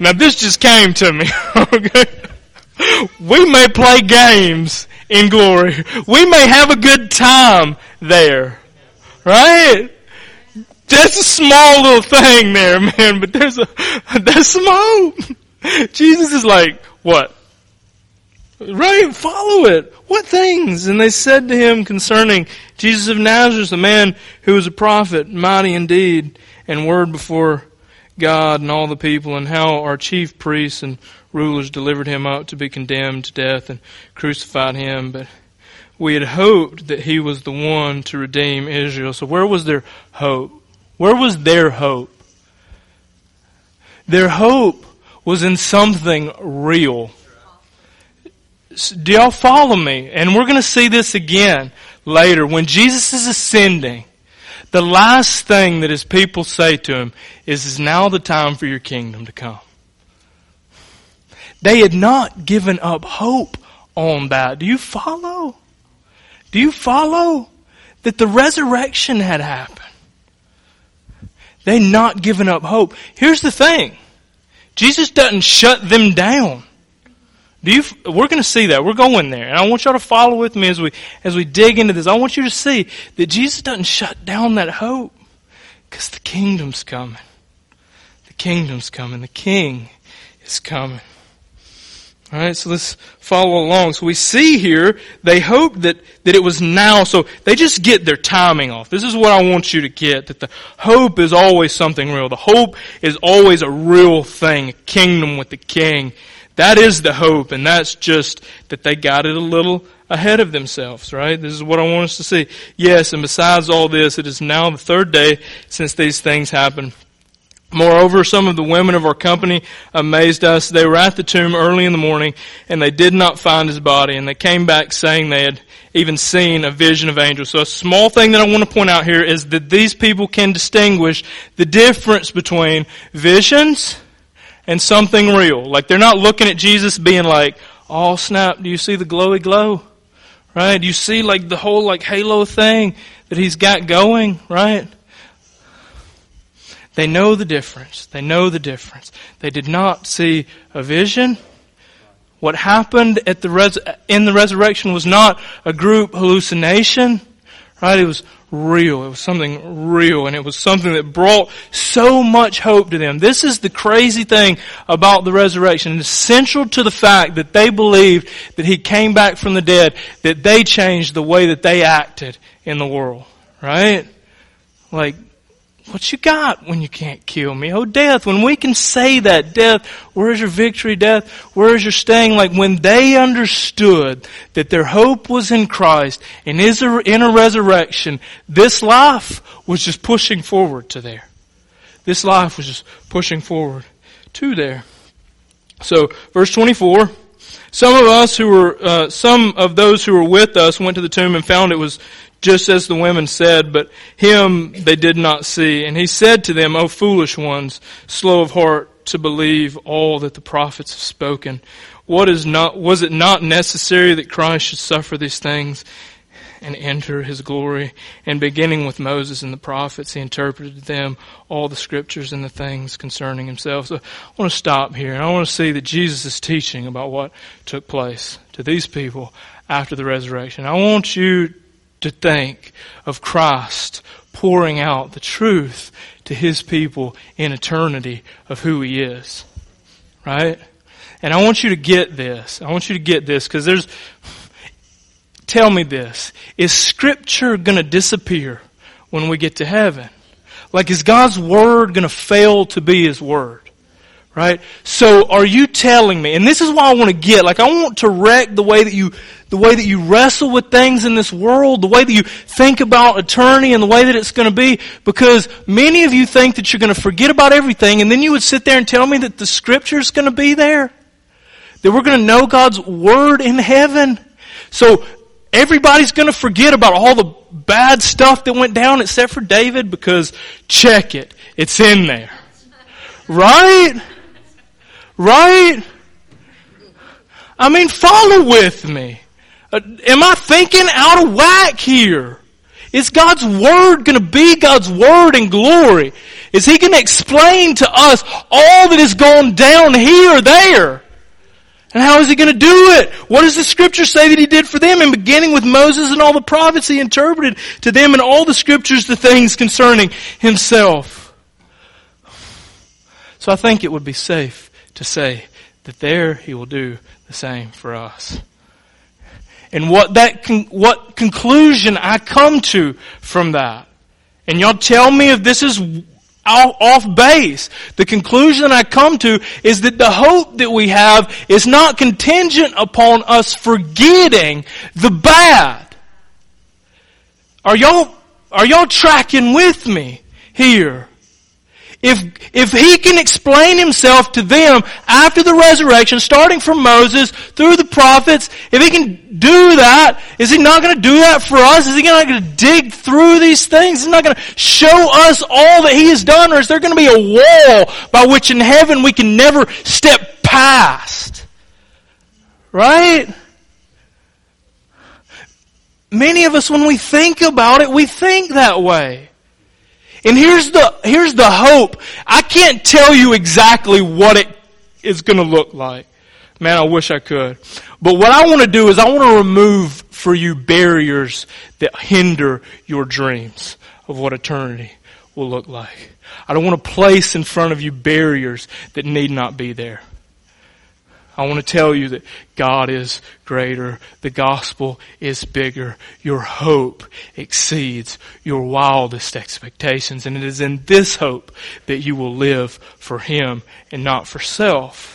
[SPEAKER 1] now this just came to me, okay? We may play games in glory. We may have a good time there. Right? That's a small little thing there, man, but there's a, there's some hope. Jesus is like, what? Right, follow it. What things? And they said to him concerning Jesus of Nazareth, a man who was a prophet, mighty indeed, and word before God and all the people, and how our chief priests and rulers delivered him up to be condemned to death and crucified him. But we had hoped that he was the one to redeem Israel. So where was their hope? Where was their hope? Their hope was in something real. Do y'all follow me? And we're going to see this again later. When Jesus is ascending, the last thing that his people say to him is, is now the time for your kingdom to come. They had not given up hope on that. Do you follow? Do you follow? That the resurrection had happened. They not given up hope. Here's the thing. Jesus doesn't shut them down. Do you, we're going to see that. We're going there. And I want y'all to follow with me as we, as we dig into this. I want you to see that Jesus doesn't shut down that hope. Because the kingdom's coming. The kingdom's coming. The king is coming. Alright, so let's follow along. So we see here, they hope that, that it was now, so they just get their timing off. This is what I want you to get, that the hope is always something real. The hope is always a real thing, a kingdom with the king. That is the hope, and that's just that they got it a little ahead of themselves, right? This is what I want us to see. Yes, and besides all this, it is now the third day since these things happened. Moreover, some of the women of our company amazed us. They were at the tomb early in the morning and they did not find his body and they came back saying they had even seen a vision of angels. So a small thing that I want to point out here is that these people can distinguish the difference between visions and something real. Like they're not looking at Jesus being like, oh snap, do you see the glowy glow? Right? Do you see like the whole like halo thing that he's got going? Right? They know the difference. They know the difference. They did not see a vision. What happened at the res- in the resurrection was not a group hallucination, right? It was real. It was something real and it was something that brought so much hope to them. This is the crazy thing about the resurrection. It's central to the fact that they believed that He came back from the dead, that they changed the way that they acted in the world, right? Like, what you got when you can't kill me? Oh, death, when we can say that, death, where's your victory, death? Where's your staying? Like when they understood that their hope was in Christ and is in a resurrection, this life was just pushing forward to there. This life was just pushing forward to there. So, verse 24. Some of us who were, uh, some of those who were with us went to the tomb and found it was just as the women said, but him they did not see. And he said to them, O foolish ones, slow of heart to believe all that the prophets have spoken. What is not, was it not necessary that Christ should suffer these things and enter his glory? And beginning with Moses and the prophets, he interpreted to them all the scriptures and the things concerning himself. So I want to stop here and I want to see that Jesus is teaching about what took place to these people after the resurrection. I want you to think of Christ pouring out the truth to his people in eternity of who he is. Right? And I want you to get this. I want you to get this because there's, tell me this. Is scripture going to disappear when we get to heaven? Like is God's word going to fail to be his word? Right? So are you telling me, and this is why I want to get, like I want to wreck the way that you, the way that you wrestle with things in this world, the way that you think about eternity and the way that it's going to be, because many of you think that you're going to forget about everything and then you would sit there and tell me that the scripture's going to be there. That we're going to know God's Word in heaven. So everybody's going to forget about all the bad stuff that went down except for David because check it. It's in there. Right? Right? I mean, follow with me. Uh, am I thinking out of whack here? Is God's Word going to be God's Word in glory? Is He going to explain to us all that has gone down here there? And how is He going to do it? What does the Scripture say that He did for them? And beginning with Moses and all the prophets, He interpreted to them in all the Scriptures the things concerning Himself. So I think it would be safe to say that there he will do the same for us. And what that, con- what conclusion I come to from that. And y'all tell me if this is off base. The conclusion I come to is that the hope that we have is not contingent upon us forgetting the bad. Are y'all, are y'all tracking with me here? If, if he can explain himself to them after the resurrection, starting from Moses through the prophets, if he can do that, is he not going to do that for us? Is he not going to dig through these things? Is he not going to show us all that he has done? Or is there going to be a wall by which in heaven we can never step past? Right? Many of us, when we think about it, we think that way. And here's the, here's the hope. I can't tell you exactly what it is going to look like. Man, I wish I could. But what I want to do is I want to remove for you barriers that hinder your dreams of what eternity will look like. I don't want to place in front of you barriers that need not be there. I want to tell you that God is greater. The gospel is bigger. Your hope exceeds your wildest expectations. And it is in this hope that you will live for Him and not for self.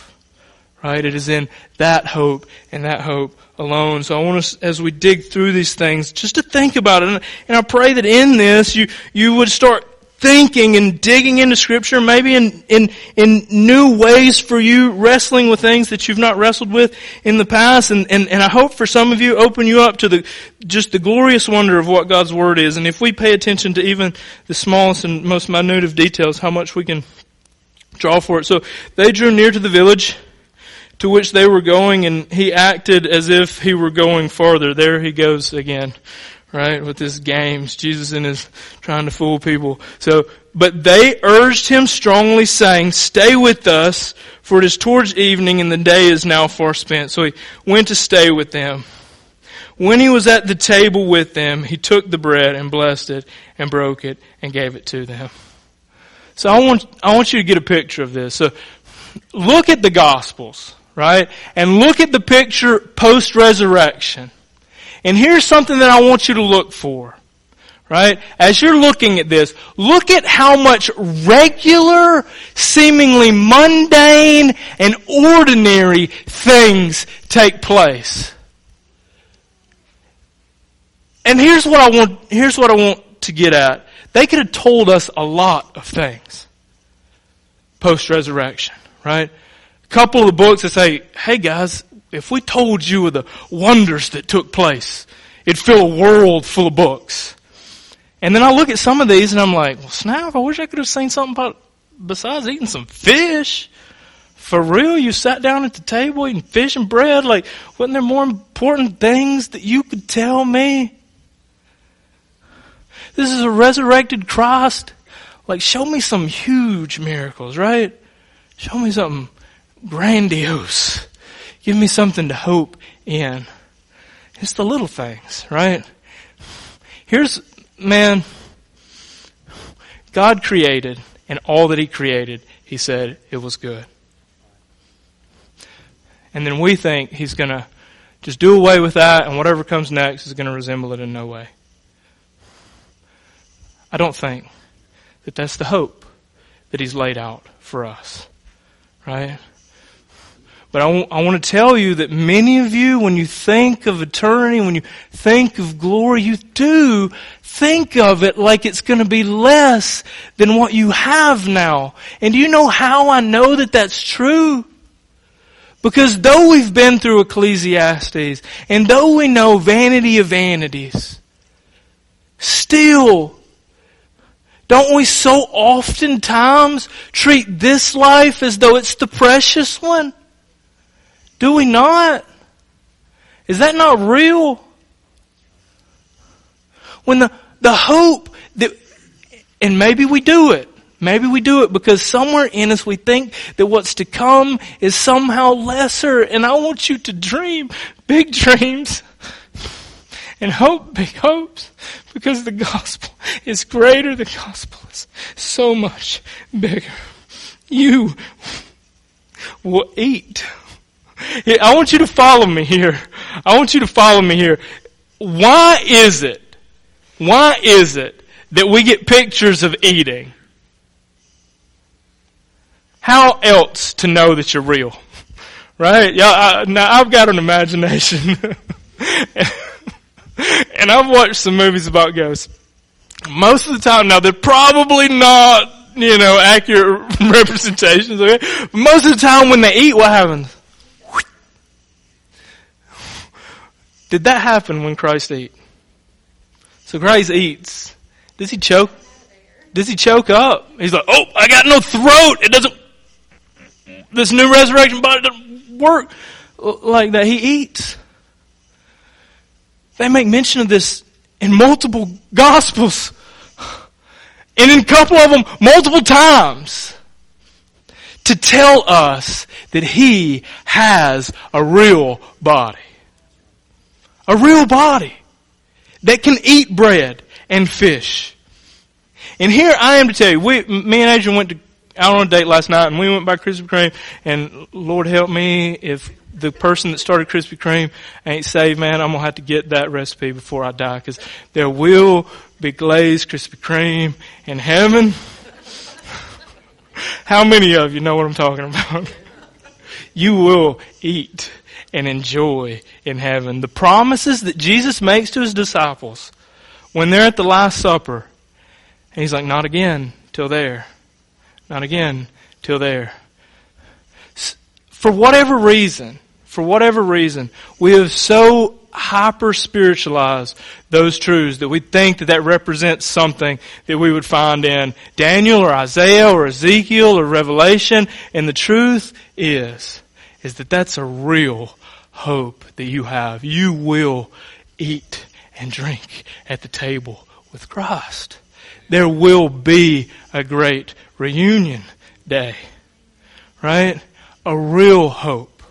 [SPEAKER 1] Right? It is in that hope and that hope alone. So I want us, as we dig through these things, just to think about it. And I pray that in this, you, you would start thinking and digging into scripture, maybe in, in, in new ways for you, wrestling with things that you've not wrestled with in the past. And, and, and I hope for some of you, open you up to the, just the glorious wonder of what God's Word is. And if we pay attention to even the smallest and most minute of details, how much we can draw for it. So they drew near to the village to which they were going and he acted as if he were going farther. There he goes again right? With his games, Jesus and his trying to fool people. So, but they urged him strongly saying, stay with us, for it is towards evening and the day is now far spent. So he went to stay with them. When he was at the table with them, he took the bread and blessed it and broke it and gave it to them. So I want, I want you to get a picture of this. So look at the Gospels, right? And look at the picture post-resurrection. And here's something that I want you to look for. Right? As you're looking at this, look at how much regular, seemingly mundane, and ordinary things take place. And here's what I want, here's what I want to get at. They could have told us a lot of things post-resurrection, right? A couple of the books that say, hey guys, if we told you of the wonders that took place, it'd fill a world full of books. And then I look at some of these and I'm like, well, snap, I wish I could have seen something about, besides eating some fish. For real, you sat down at the table eating fish and bread? Like, wasn't there more important things that you could tell me? This is a resurrected Christ. Like, show me some huge miracles, right? Show me something grandiose. Give me something to hope in. It's the little things, right? Here's, man, God created, and all that He created, He said it was good. And then we think He's gonna just do away with that, and whatever comes next is gonna resemble it in no way. I don't think that that's the hope that He's laid out for us. Right? But I, w- I want to tell you that many of you, when you think of eternity, when you think of glory, you do think of it like it's going to be less than what you have now. And do you know how I know that that's true? Because though we've been through Ecclesiastes, and though we know vanity of vanities, still, don't we so oftentimes treat this life as though it's the precious one? Do we not? Is that not real? When the, the hope that, and maybe we do it, Maybe we do it because somewhere in us we think that what's to come is somehow lesser. And I want you to dream big dreams and hope big hopes because the gospel is greater. The gospel is so much bigger. You will eat. I want you to follow me here. I want you to follow me here. Why is it? Why is it that we get pictures of eating? how else to know that you're real? Right? Yeah, I, now I've got an imagination. and I've watched some movies about ghosts. Most of the time, now they're probably not, you know, accurate representations, okay? Most of the time when they eat, what happens? Did that happen when Christ ate? So Christ eats. Does he choke? Does he choke up? He's like, oh, I got no throat. It doesn't this new resurrection body doesn't work like that. He eats. They make mention of this in multiple gospels. And in a couple of them, multiple times. To tell us that he has a real body. A real body. That can eat bread and fish. And here I am to tell you, we, me and Adrian went to out on a date last night and we went by Krispy Kreme and Lord help me if the person that started Krispy Kreme ain't saved, man, I'm gonna have to get that recipe before I die because there will be glazed Krispy Kreme in heaven. How many of you know what I'm talking about? you will eat and enjoy in heaven. The promises that Jesus makes to his disciples when they're at the Last Supper, and he's like, not again till there. Not again till there. For whatever reason, for whatever reason, we have so hyper spiritualized those truths that we think that that represents something that we would find in Daniel or Isaiah or Ezekiel or Revelation. And the truth is, is that that's a real hope that you have. You will eat and drink at the table with Christ. There will be a great reunion day. Right? A real hope.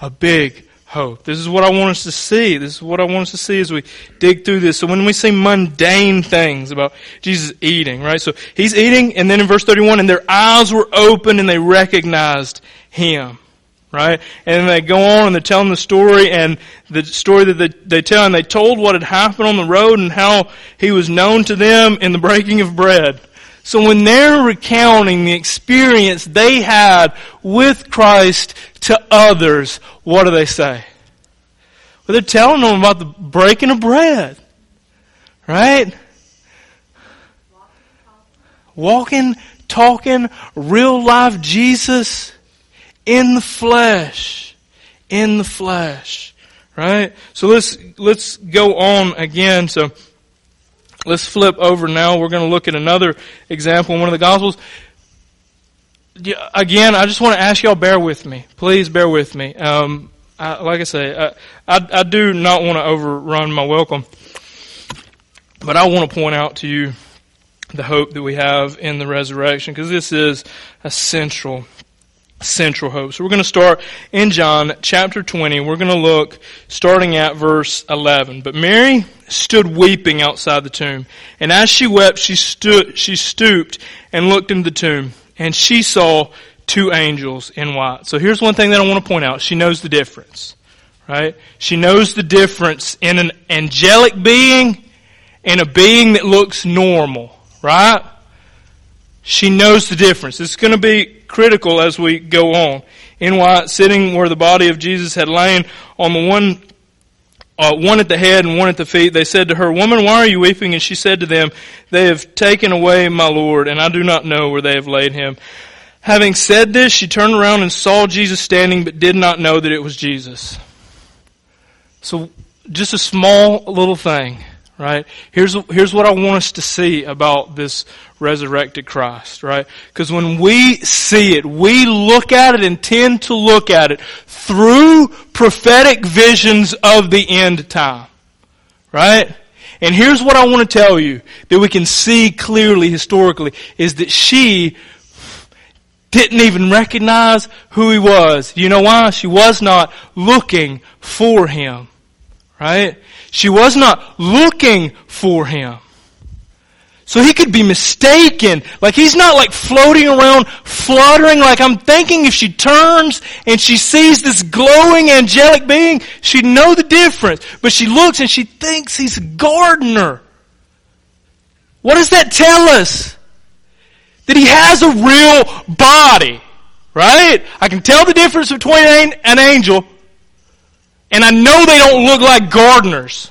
[SPEAKER 1] A big hope. This is what I want us to see. This is what I want us to see as we dig through this. So when we see mundane things about Jesus eating, right? So he's eating and then in verse 31, and their eyes were open and they recognized him. Right? And they go on and they tell them the story and the story that they, they tell and they told what had happened on the road and how he was known to them in the breaking of bread. So when they're recounting the experience they had with Christ to others, what do they say? Well, they're telling them about the breaking of bread. Right? Walking, talking, real life Jesus in the flesh. In the flesh. Right? So let's, let's go on again. So, Let's flip over now. We're going to look at another example in one of the Gospels. Again, I just want to ask y'all, bear with me. Please bear with me. Um, I, like I say, I, I, I do not want to overrun my welcome, but I want to point out to you the hope that we have in the resurrection because this is a central hope. So we're going to start in John chapter 20. We're going to look starting at verse 11. But Mary stood weeping outside the tomb. And as she wept, she stood, she stooped and looked into the tomb. And she saw two angels in white. So here's one thing that I want to point out. She knows the difference. Right? She knows the difference in an angelic being and a being that looks normal. Right? She knows the difference. It's going to be critical as we go on. In white, sitting where the body of Jesus had lain on the one uh, one at the head and one at the feet, they said to her, Woman, why are you weeping? And she said to them, They have taken away my Lord, and I do not know where they have laid him. Having said this, she turned around and saw Jesus standing, but did not know that it was Jesus. So, just a small little thing, right? Here's, here's what I want us to see about this resurrected Christ, right? Because when we see it, we look at it and tend to look at it through prophetic visions of the end time. Right? And here's what I want to tell you that we can see clearly historically is that she didn't even recognize who he was. You know why? She was not looking for him. Right? She was not looking for him. So he could be mistaken. Like he's not like floating around, fluttering. Like I'm thinking if she turns and she sees this glowing angelic being, she'd know the difference. But she looks and she thinks he's a gardener. What does that tell us? That he has a real body. Right? I can tell the difference between an angel and I know they don't look like gardeners.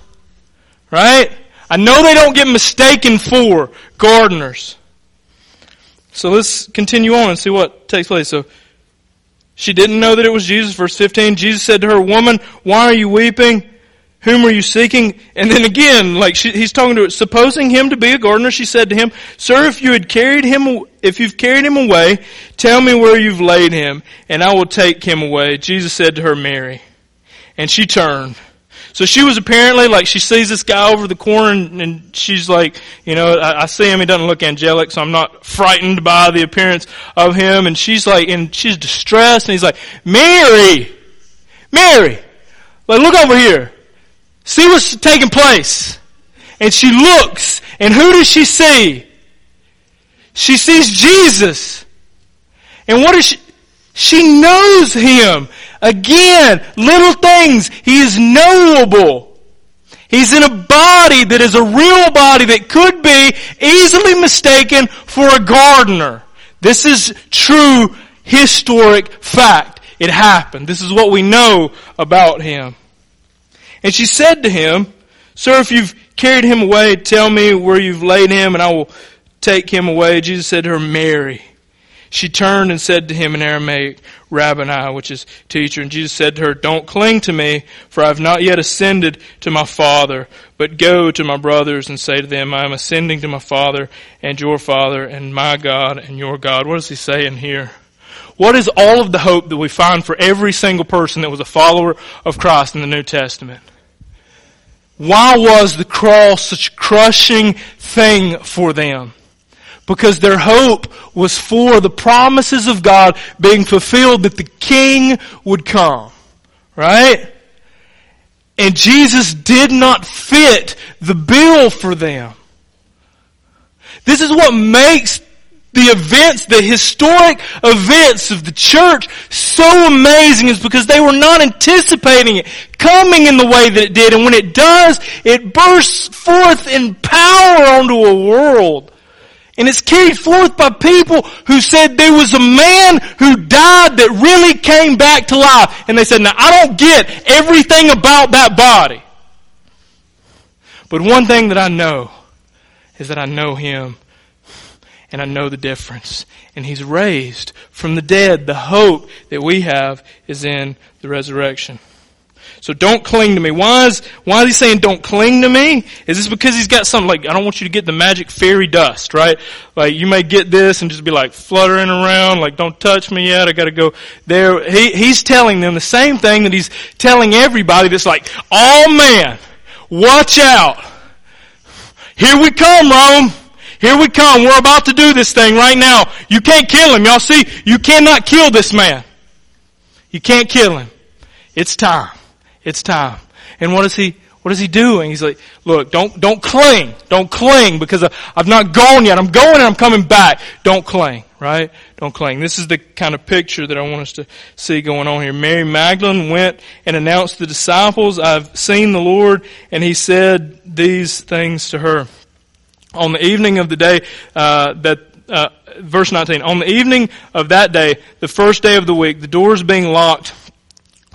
[SPEAKER 1] Right? I know they don't get mistaken for gardeners. So let's continue on and see what takes place. So she didn't know that it was Jesus. Verse 15, Jesus said to her, Woman, why are you weeping? Whom are you seeking? And then again, like she, he's talking to her, supposing him to be a gardener, she said to him, Sir, if you had carried him, if you've carried him away, tell me where you've laid him, and I will take him away. Jesus said to her, Mary. And she turned so she was apparently like, she sees this guy over the corner and, and she's like, you know, I, I, see him, he doesn't look angelic, so I'm not frightened by the appearance of him. And she's like, and she's distressed and he's like, Mary! Mary! Like, look over here. See what's taking place. And she looks, and who does she see? She sees Jesus. And what does she, she knows him. Again, little things. He is knowable. He's in a body that is a real body that could be easily mistaken for a gardener. This is true historic fact. It happened. This is what we know about him. And she said to him, Sir, if you've carried him away, tell me where you've laid him and I will take him away. Jesus said to her, Mary. She turned and said to him in Aramaic, Rabboni, which is teacher. And Jesus said to her, Don't cling to me, for I have not yet ascended to my Father, but go to my brothers and say to them, I am ascending to my Father and your Father and my God and your God. What is he saying here? What is all of the hope that we find for every single person that was a follower of Christ in the New Testament? Why was the cross such a crushing thing for them? Because their hope was for the promises of God being fulfilled that the king would come. Right? And Jesus did not fit the bill for them. This is what makes the events, the historic events of the church so amazing is because they were not anticipating it coming in the way that it did. And when it does, it bursts forth in power onto a world and it's carried forth by people who said there was a man who died that really came back to life. And they said, now I don't get everything about that body. But one thing that I know is that I know him and I know the difference. And he's raised from the dead. The hope that we have is in the resurrection. So don't cling to me. Why is, why is he saying don't cling to me? Is this because he's got something like, I don't want you to get the magic fairy dust, right? Like you may get this and just be like fluttering around, like don't touch me yet, I gotta go there. He, he's telling them the same thing that he's telling everybody that's like, oh man, watch out. Here we come, Rome. Here we come. We're about to do this thing right now. You can't kill him. Y'all see, you cannot kill this man. You can't kill him. It's time. It's time. And what is he, what is he doing? He's like, look, don't, don't cling. Don't cling because I've not gone yet. I'm going and I'm coming back. Don't cling, right? Don't cling. This is the kind of picture that I want us to see going on here. Mary Magdalene went and announced the disciples, I've seen the Lord, and he said these things to her. On the evening of the day uh, that uh, verse 19. On the evening of that day, the first day of the week, the doors being locked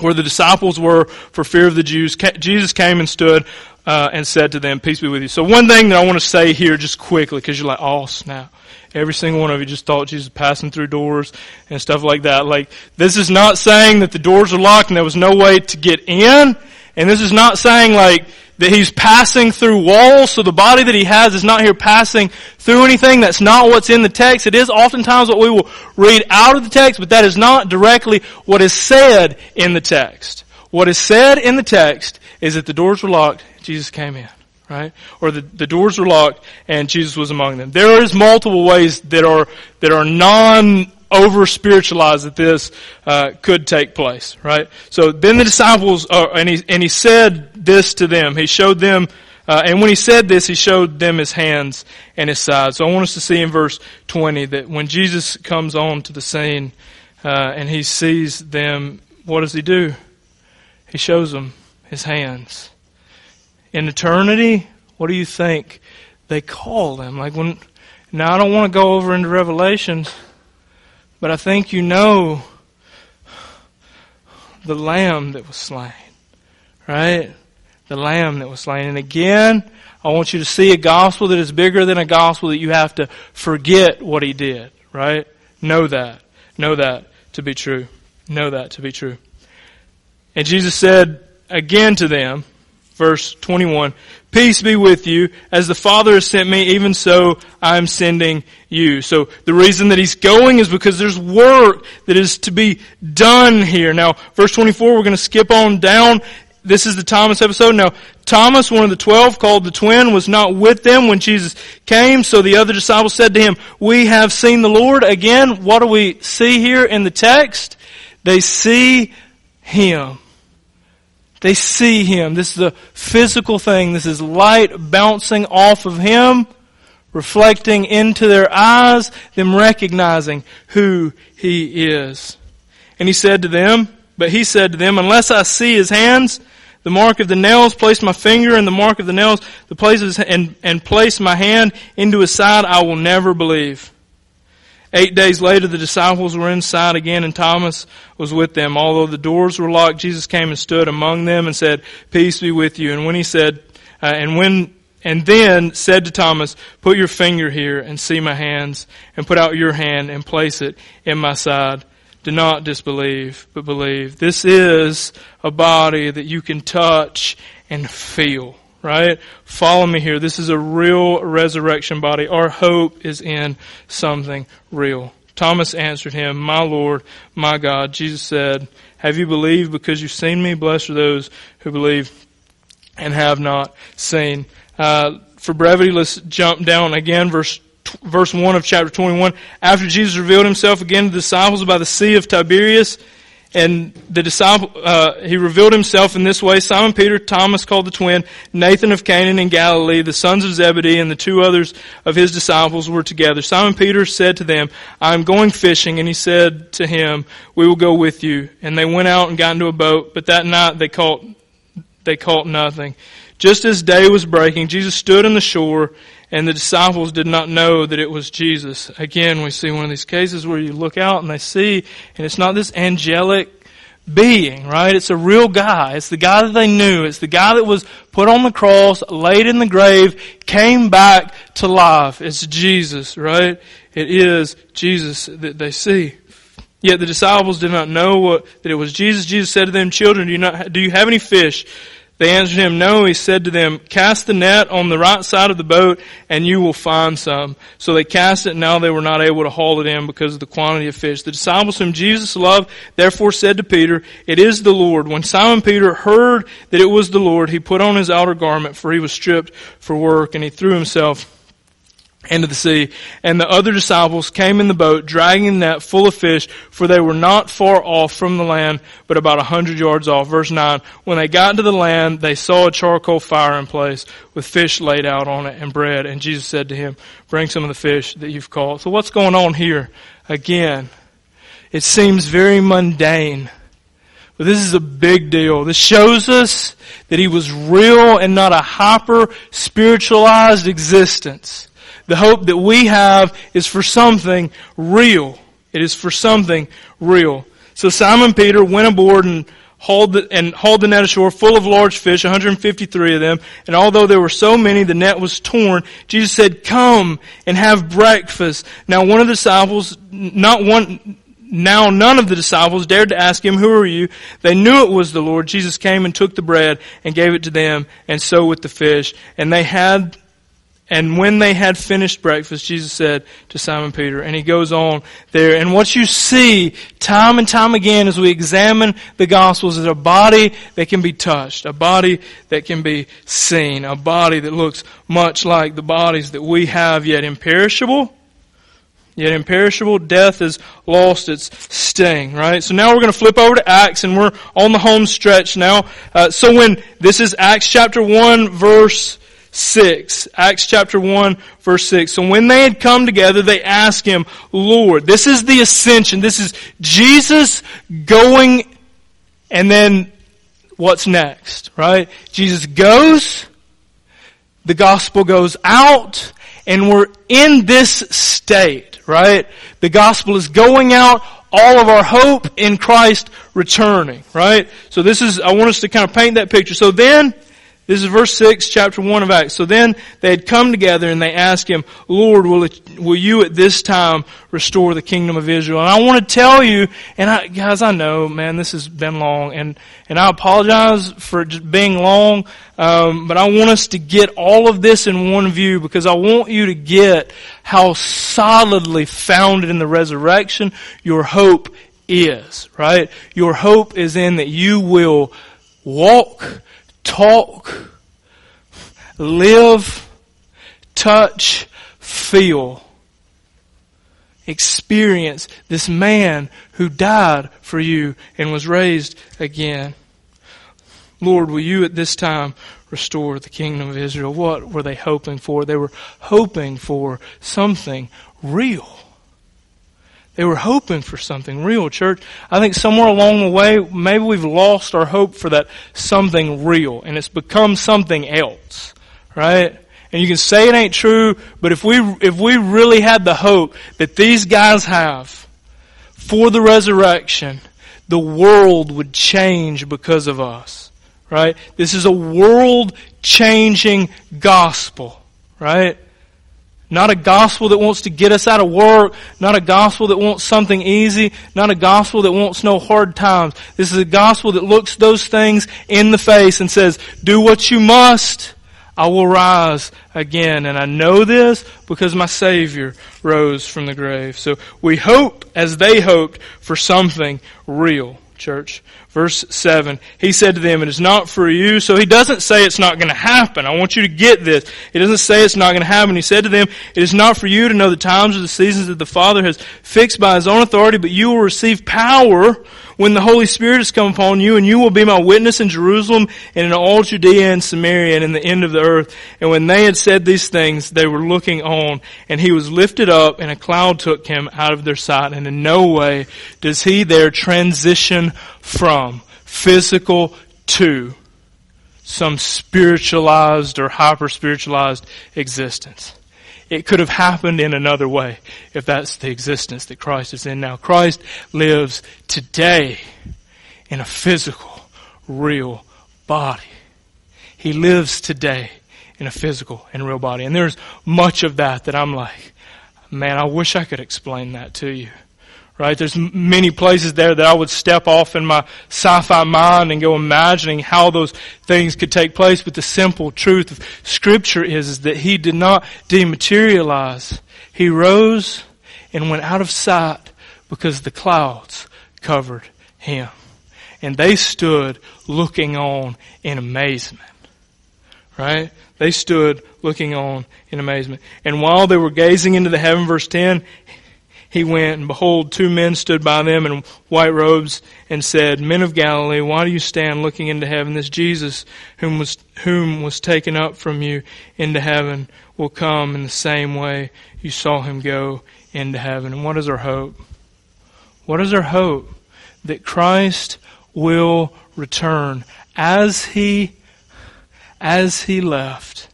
[SPEAKER 1] where the disciples were for fear of the Jews, Jesus came and stood uh, and said to them, "Peace be with you." So one thing that I want to say here, just quickly, because you're like, "Oh snap!" Every single one of you just thought Jesus passing through doors and stuff like that. Like this is not saying that the doors are locked and there was no way to get in, and this is not saying like that he's passing through walls, so the body that he has is not here passing through anything. That's not what's in the text. It is oftentimes what we will read out of the text, but that is not directly what is said in the text. What is said in the text is that the doors were locked, Jesus came in. Right? Or the, the doors were locked and Jesus was among them. There is multiple ways that are, that are non over spiritualized that this uh, could take place, right? So then the disciples, uh, and he and he said this to them. He showed them, uh, and when he said this, he showed them his hands and his side. So I want us to see in verse twenty that when Jesus comes on to the scene uh, and he sees them, what does he do? He shows them his hands. In eternity, what do you think they call them? Like when now I don't want to go over into Revelations but I think you know the lamb that was slain. Right? The lamb that was slain. And again, I want you to see a gospel that is bigger than a gospel that you have to forget what he did. Right? Know that. Know that to be true. Know that to be true. And Jesus said again to them, verse 21, Peace be with you. As the Father has sent me, even so I am sending you. So the reason that he's going is because there's work that is to be done here. Now, verse 24, we're going to skip on down. This is the Thomas episode. Now, Thomas, one of the twelve, called the twin, was not with them when Jesus came. So the other disciples said to him, We have seen the Lord. Again, what do we see here in the text? They see Him. They see Him. This is a physical thing. This is light bouncing off of Him, reflecting into their eyes, them recognizing who He is. And He said to them, but He said to them, unless I see His hands, the mark of the nails, place my finger in the mark of the nails, the places, and, and place my hand into His side, I will never believe. Eight days later, the disciples were inside again, and Thomas was with them. Although the doors were locked, Jesus came and stood among them and said, "Peace be with you." And when he said, uh, and when and then said to Thomas, "Put your finger here and see my hands, and put out your hand and place it in my side. Do not disbelieve, but believe." This is a body that you can touch and feel right? Follow me here. This is a real resurrection body. Our hope is in something real. Thomas answered him, My Lord, my God. Jesus said, Have you believed because you've seen me? Blessed are those who believe and have not seen. Uh, for brevity, let's jump down again, verse verse 1 of chapter 21. After Jesus revealed himself again to the disciples by the Sea of Tiberias, and the disciple, uh, he revealed himself in this way. Simon Peter, Thomas called the twin, Nathan of Cana in Galilee, the sons of Zebedee, and the two others of his disciples were together. Simon Peter said to them, I am going fishing. And he said to him, we will go with you. And they went out and got into a boat, but that night they caught, they caught nothing. Just as day was breaking, Jesus stood on the shore and the disciples did not know that it was Jesus. Again, we see one of these cases where you look out and they see, and it's not this angelic being, right? It's a real guy. It's the guy that they knew. It's the guy that was put on the cross, laid in the grave, came back to life. It's Jesus, right? It is Jesus that they see. Yet the disciples did not know what, that it was Jesus. Jesus said to them, children, do you not, do you have any fish? They answered him, No. He said to them, Cast the net on the right side of the boat, and you will find some. So they cast it, and now they were not able to haul it in because of the quantity of fish. The disciples whom Jesus loved therefore said to Peter, It is the Lord. When Simon Peter heard that it was the Lord, he put on his outer garment, for he was stripped for work, and he threw himself into the sea. And the other disciples came in the boat, dragging the net full of fish, for they were not far off from the land, but about a hundred yards off. Verse 9. When they got to the land, they saw a charcoal fire in place, with fish laid out on it, and bread. And Jesus said to him, bring some of the fish that you've caught. So what's going on here? Again, it seems very mundane. But this is a big deal. This shows us that he was real and not a hyper spiritualized existence The hope that we have is for something real. It is for something real. So Simon Peter went aboard and hauled the, and hauled the net ashore full of large fish, 153 of them. And although there were so many, the net was torn. Jesus said, come and have breakfast. Now one of the disciples, not one, now none of the disciples dared to ask him, who are you? They knew it was the Lord. Jesus came and took the bread and gave it to them and so with the fish. And they had and when they had finished breakfast, Jesus said to Simon Peter, and he goes on there, and what you see time and time again as we examine the Gospels is a body that can be touched, a body that can be seen, a body that looks much like the bodies that we have, yet imperishable, yet imperishable. Death has lost its sting, right? So now we're going to flip over to Acts, and we're on the home stretch now. Uh, so when, this is Acts chapter 1, verse 6. Acts chapter 1 verse 6. So when they had come together, they asked him, Lord, this is the ascension. This is Jesus going and then what's next, right? Jesus goes, the gospel goes out, and we're in this state, right? The gospel is going out, all of our hope in Christ returning, right? So this is, I want us to kind of paint that picture. So then, this is verse 6, chapter 1 of Acts. So then they had come together and they asked him, Lord, will, it, will you at this time restore the kingdom of Israel? And I want to tell you, and I, guys, I know, man, this has been long, and, and I apologize for being long, um, but I want us to get all of this in one view because I want you to get how solidly founded in the resurrection your hope is, right? Your hope is in that you will walk talk, live, touch, feel, experience this man who died for you and was raised again. Lord, will you at this time restore the kingdom of Israel? What were they hoping for? They were hoping for something real. They were hoping for something real, church. I think somewhere along the way, maybe we've lost our hope for that something real, and it's become something else, right? And you can say it ain't true, but if we, if we really had the hope that these guys have for the resurrection, the world would change because of us, right? This is a world changing gospel, right? Not a gospel that wants to get us out of work. Not a gospel that wants something easy. Not a gospel that wants no hard times. This is a gospel that looks those things in the face and says, do what you must. I will rise again. And I know this because my Savior rose from the grave. So we hope as they hoped for something real, church. Verse 7, he said to them, it is not for you. So he doesn't say it's not going to happen. I want you to get this. He doesn't say it's not going to happen. He said to them, it is not for you to know the times or the seasons that the Father has fixed by his own authority, but you will receive power when the Holy Spirit has come upon you, and you will be my witness in Jerusalem and in all Judea and Samaria and in the end of the earth. And when they had said these things, they were looking on, and he was lifted up, and a cloud took him out of their sight. And in no way does he there transition from physical to some spiritualized or hyper spiritualized existence. It could have happened in another way if that's the existence that Christ is in now. Christ lives today in a physical, real body. He lives today in a physical and real body. And there's much of that that I'm like, man, I wish I could explain that to you. Right? There's many places there that I would step off in my sci-fi mind and go imagining how those things could take place. But the simple truth of scripture is, is that he did not dematerialize. He rose and went out of sight because the clouds covered him. And they stood looking on in amazement. Right? They stood looking on in amazement. And while they were gazing into the heaven, verse 10, he went, and behold, two men stood by them in white robes and said, Men of Galilee, why do you stand looking into heaven? This Jesus, whom was, whom was taken up from you into heaven, will come in the same way you saw him go into heaven. And what is our hope? What is our hope? That Christ will return as he, as he left.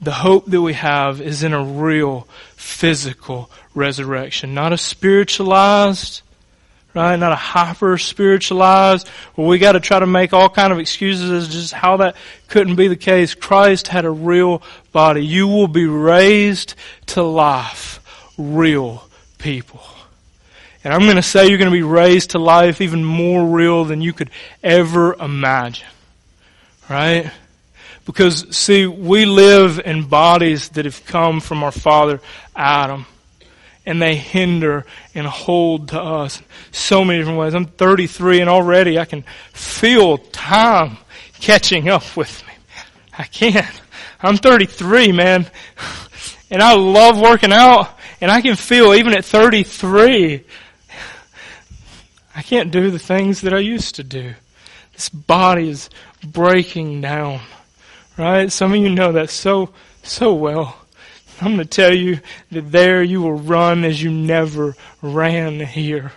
[SPEAKER 1] the hope that we have is in a real physical resurrection, not a spiritualized, right? Not a hyper spiritualized where we got to try to make all kind of excuses as just how that couldn't be the case. Christ had a real body. You will be raised to life, real people. And I'm going to say you're going to be raised to life even more real than you could ever imagine. Right? Because, see, we live in bodies that have come from our father Adam. And they hinder and hold to us so many different ways. I'm 33 and already I can feel time catching up with me. I can't. I'm 33, man. And I love working out. And I can feel even at 33, I can't do the things that I used to do. This body is breaking down. Right? Some of you know that so, so well. I'm going to tell you that there you will run as you never ran here.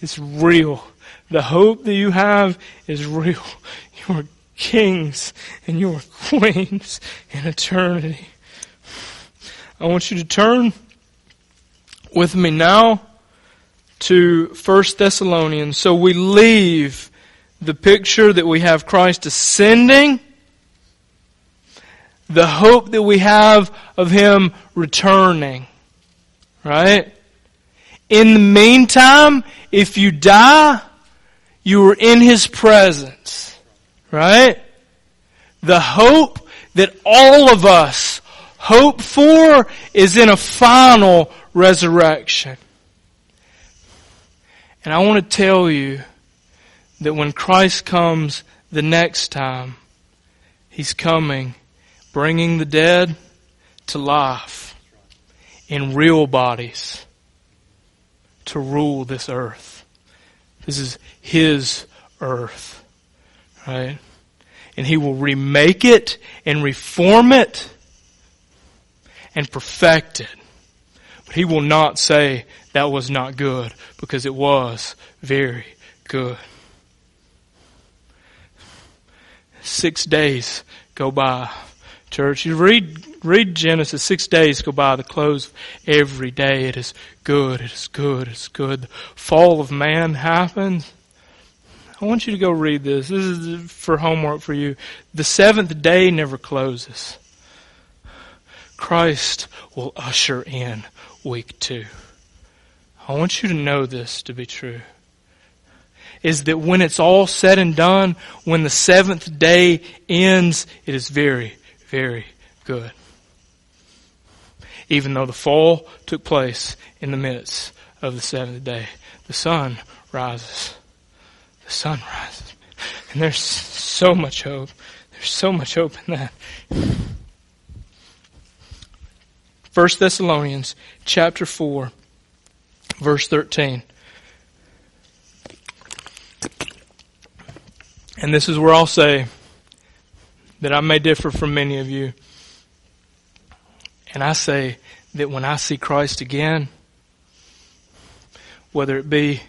[SPEAKER 1] It's real. The hope that you have is real. You are kings and you are queens in eternity. I want you to turn with me now to 1 Thessalonians. So we leave the picture that we have Christ ascending the hope that we have of Him returning. Right? In the meantime, if you die, you are in His presence. Right? The hope that all of us hope for is in a final resurrection. And I want to tell you that when Christ comes the next time, He's coming bringing the dead to life in real bodies to rule this earth. This is His earth, right? And He will remake it and reform it and perfect it. But He will not say that was not good because it was very good. Six days go by church. You read, read Genesis, six days go by the close of every day. It is good, it is good, it's good. The fall of man happens. I want you to go read this. This is for homework for you. The seventh day never closes. Christ will usher in week two. I want you to know this to be true. Is that when it's all said and done, when the seventh day ends, it is very, very good. Even though the fall took place in the midst of the seventh day, the sun rises. The sun rises. And there's so much hope. There's so much hope in that. 1 Thessalonians chapter 4 verse 13. And this is where I'll say that I may differ from many of you. And I say that when I see Christ again, whether it be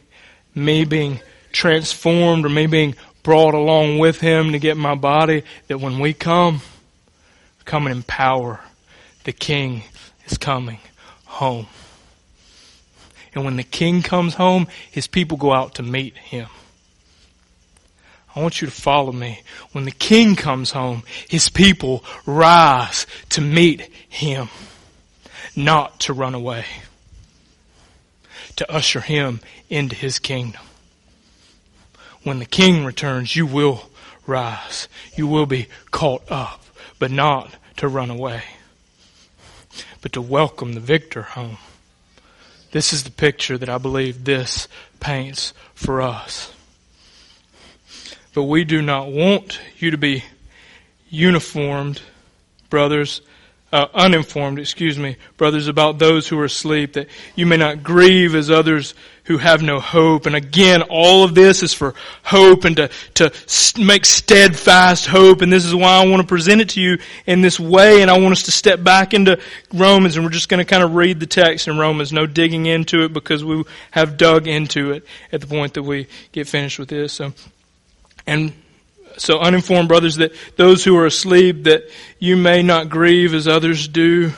[SPEAKER 1] me being transformed or me being brought along with Him to get my body, that when we come, coming in power, the King is coming home. And when the King comes home, His people go out to meet Him. I want you to follow me. When the king comes home, his people rise to meet him, not to run away, to usher him into his kingdom. When the king returns, you will rise. You will be caught up, but not to run away, but to welcome the victor home. This is the picture that I believe this paints for us. But we do not want you to be uniformed, brothers, uh, uninformed, excuse me, brothers, about those who are asleep, that you may not grieve as others who have no hope. And again, all of this is for hope and to, to make steadfast hope. And this is why I want to present it to you in this way. And I want us to step back into Romans and we're just going to kind of read the text in Romans. No digging into it because we have dug into it at the point that we get finished with this. So and so uninformed brothers that those who are asleep that you may not grieve as others do.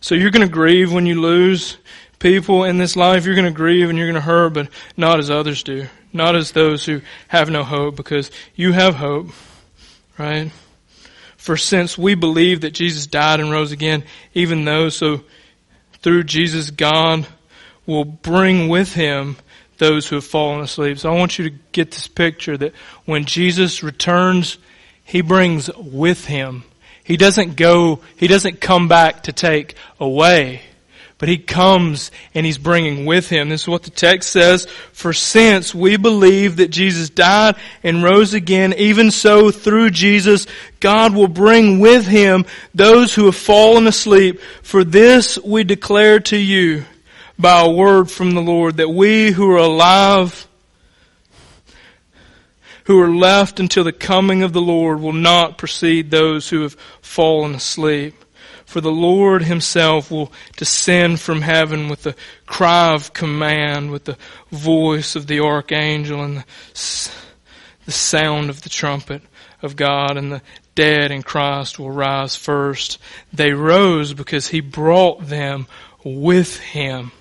[SPEAKER 1] So you're going to grieve when you lose people in this life. You're going to grieve and you're going to hurt, but not as others do. Not as those who have no hope because you have hope, right? For since we believe that Jesus died and rose again, even though so through Jesus God will bring with him those who have fallen asleep. So I want you to get this picture that when Jesus returns, he brings with him. He doesn't go, he doesn't come back to take away, but he comes and he's bringing with him. This is what the text says. For since we believe that Jesus died and rose again, even so through Jesus, God will bring with him those who have fallen asleep. For this we declare to you by a word from the Lord that we who are alive, who are left until the coming of the Lord will not precede those who have fallen asleep. For the Lord himself will descend from heaven with the cry of command, with the voice of the archangel and the, the sound of the trumpet of God and the dead in Christ will rise first. They rose because he brought them with him.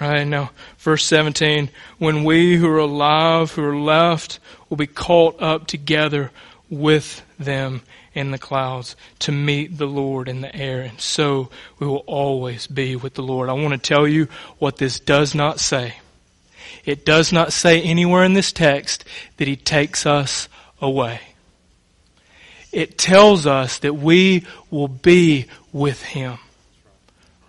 [SPEAKER 1] Right now, verse 17, when we who are alive, who are left, will be caught up together with them in the clouds to meet the Lord in the air. And so we will always be with the Lord. I want to tell you what this does not say. It does not say anywhere in this text that He takes us away. It tells us that we will be with Him.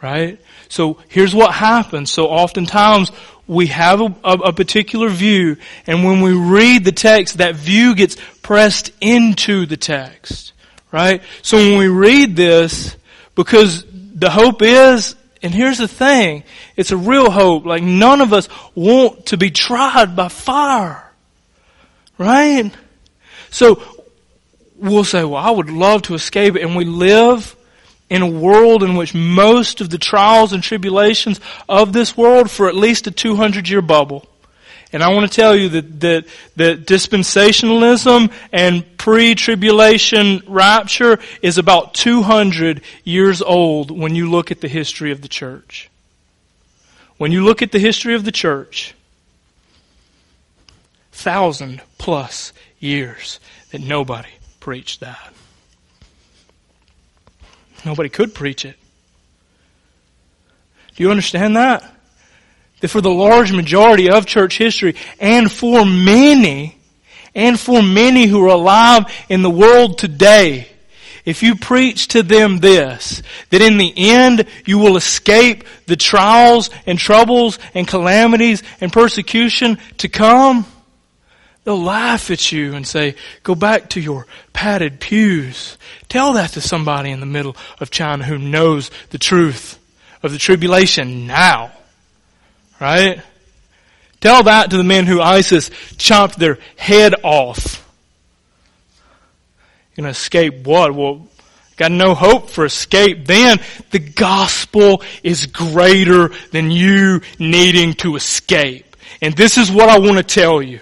[SPEAKER 1] Right? So here's what happens. So oftentimes we have a, a, a, particular view, and when we read the text, that view gets pressed into the text. Right? So when we read this, because the hope is, and here's the thing, it's a real hope. Like none of us want to be tried by fire. Right? So we'll say, well, I would love to escape it, and we live in a world in which most of the trials and tribulations of this world for at least a 200 year bubble. And I want to tell you that, that, that dispensationalism and pre-tribulation rapture is about 200 years old when you look at the history of the church. When you look at the history of the church, thousand plus years that nobody preached that. Nobody could preach it. Do you understand that? That for the large majority of church history and for many, and for many who are alive in the world today, if you preach to them this, that in the end you will escape the trials and troubles and calamities and persecution to come, They'll laugh at you and say, go back to your padded pews. Tell that to somebody in the middle of China who knows the truth of the tribulation now. Right? Tell that to the men who ISIS chopped their head off. You're gonna escape what? Well, got no hope for escape. Then the gospel is greater than you needing to escape. And this is what I want to tell you.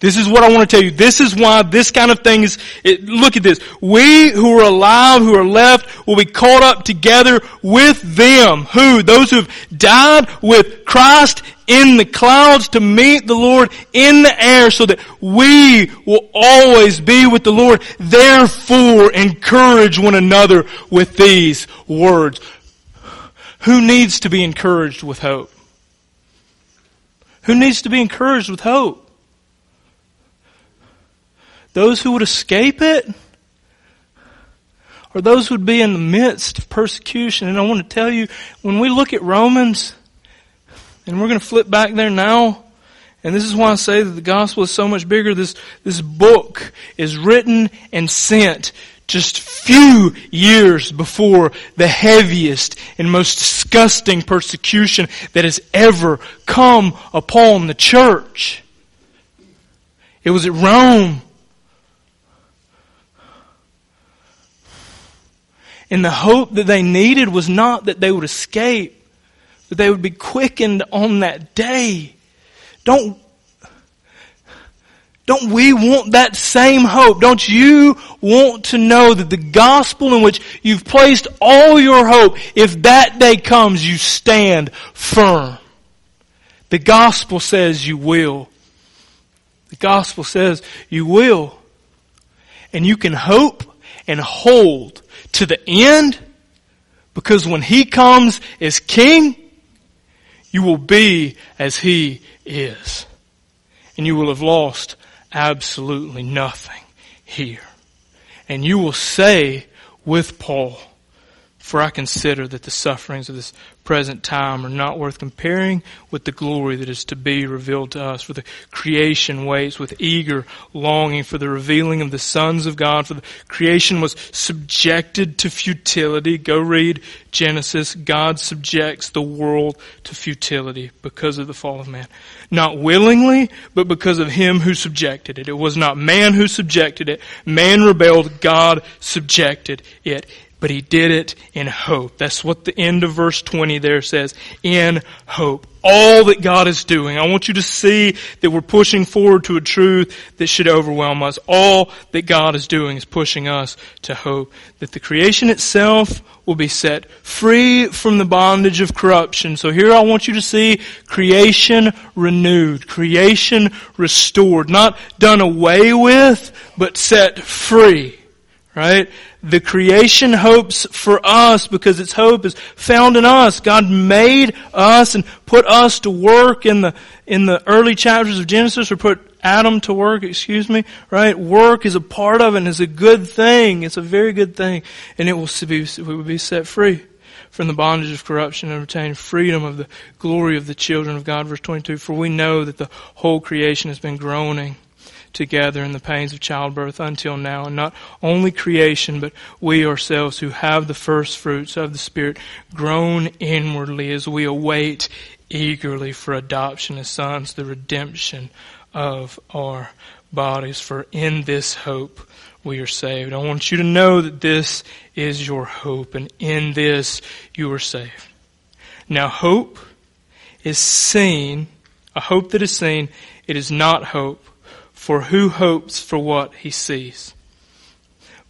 [SPEAKER 1] This is what I want to tell you. This is why this kind of thing is, it, look at this. We who are alive, who are left, will be caught up together with them. Who? Those who have died with Christ in the clouds to meet the Lord in the air so that we will always be with the Lord. Therefore, encourage one another with these words. Who needs to be encouraged with hope? Who needs to be encouraged with hope? Those who would escape it? Or those who would be in the midst of persecution? And I want to tell you, when we look at Romans, and we're going to flip back there now, and this is why I say that the gospel is so much bigger. This, this book is written and sent just few years before the heaviest and most disgusting persecution that has ever come upon the church. It was at Rome And the hope that they needed was not that they would escape, but they would be quickened on that day. Don't, Don't we want that same hope? Don't you want to know that the gospel in which you've placed all your hope, if that day comes, you stand firm? The gospel says you will. The gospel says you will. And you can hope and hold to the end because when he comes as king, you will be as he is. And you will have lost absolutely nothing here. And you will say with Paul, for I consider that the sufferings of this present time are not worth comparing with the glory that is to be revealed to us. For the creation waits with eager longing for the revealing of the sons of God. For the creation was subjected to futility. Go read Genesis. God subjects the world to futility because of the fall of man. Not willingly, but because of him who subjected it. It was not man who subjected it. Man rebelled. God subjected it but he did it in hope. That's what the end of verse 20 there says. In hope. All that God is doing. I want you to see that we're pushing forward to a truth that should overwhelm us. All that God is doing is pushing us to hope that the creation itself will be set free from the bondage of corruption. So here I want you to see creation renewed, creation restored, not done away with, but set free. Right? The creation hopes for us because its hope is found in us. God made us and put us to work in the, in the early chapters of Genesis or put Adam to work, excuse me, right? Work is a part of it and is a good thing. It's a very good thing. And it will be, we will be set free from the bondage of corruption and obtain freedom of the glory of the children of God. Verse 22, for we know that the whole creation has been groaning together in the pains of childbirth until now. And not only creation, but we ourselves who have the first fruits of the Spirit groan inwardly as we await eagerly for adoption as sons, the redemption of our bodies. For in this hope we are saved. I want you to know that this is your hope, and in this you are saved. Now, hope is seen, a hope that is seen, it is not hope for who hopes for what he sees?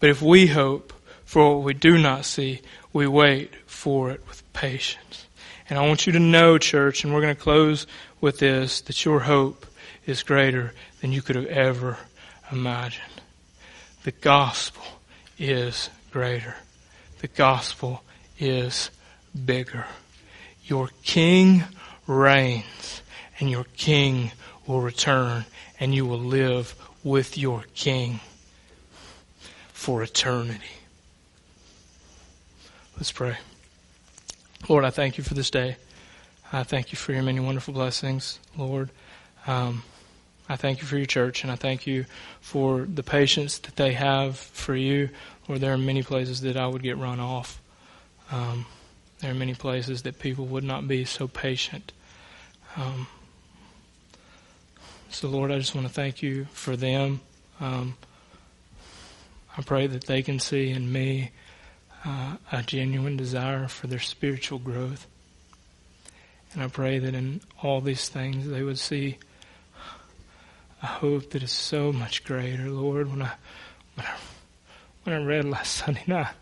[SPEAKER 1] But if we hope for what we do not see, we wait for it with patience. And I want you to know, church, and we're going to close with this, that your hope is greater than you could have ever imagined. The gospel is greater. The gospel is bigger. Your king reigns and your king will return and you will live with your King for eternity. Let's pray. Lord, I thank you for this day. I thank you for your many wonderful blessings, Lord. Um, I thank you for your church, and I thank you for the patience that they have for you. Lord, there are many places that I would get run off. Um, there are many places that people would not be so patient. Um, so, Lord, I just want to thank you for them. Um, I pray that they can see in me uh, a genuine desire for their spiritual growth. And I pray that in all these things they would see a hope that is so much greater, Lord. When I when I, when I read last Sunday night,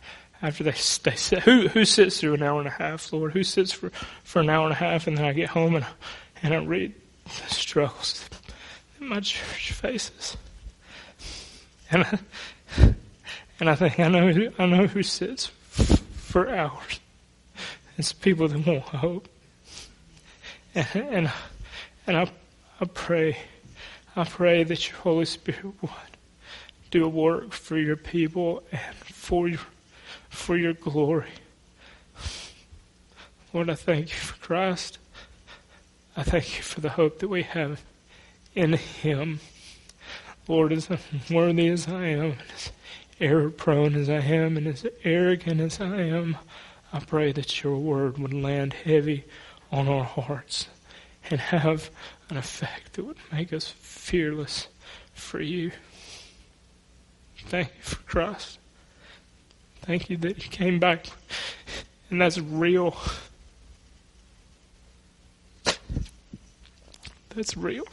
[SPEAKER 1] after they they said, "Who who sits through an hour and a half, Lord? Who sits for for an hour and a half?" And then I get home and and I read the struggles my church faces. And I, and I think I know who, I know who sits for hours. It's people that want hope. And and, and I I pray I pray that your Holy Spirit would do a work for your people and for your for your glory. Lord, I thank you for Christ. I thank you for the hope that we have in Him. Lord, as worthy as I am, and as error prone as I am, and as arrogant as I am, I pray that your word would land heavy on our hearts and have an effect that would make us fearless for you. Thank you for Christ. Thank you that He came back, and that's real. That's real.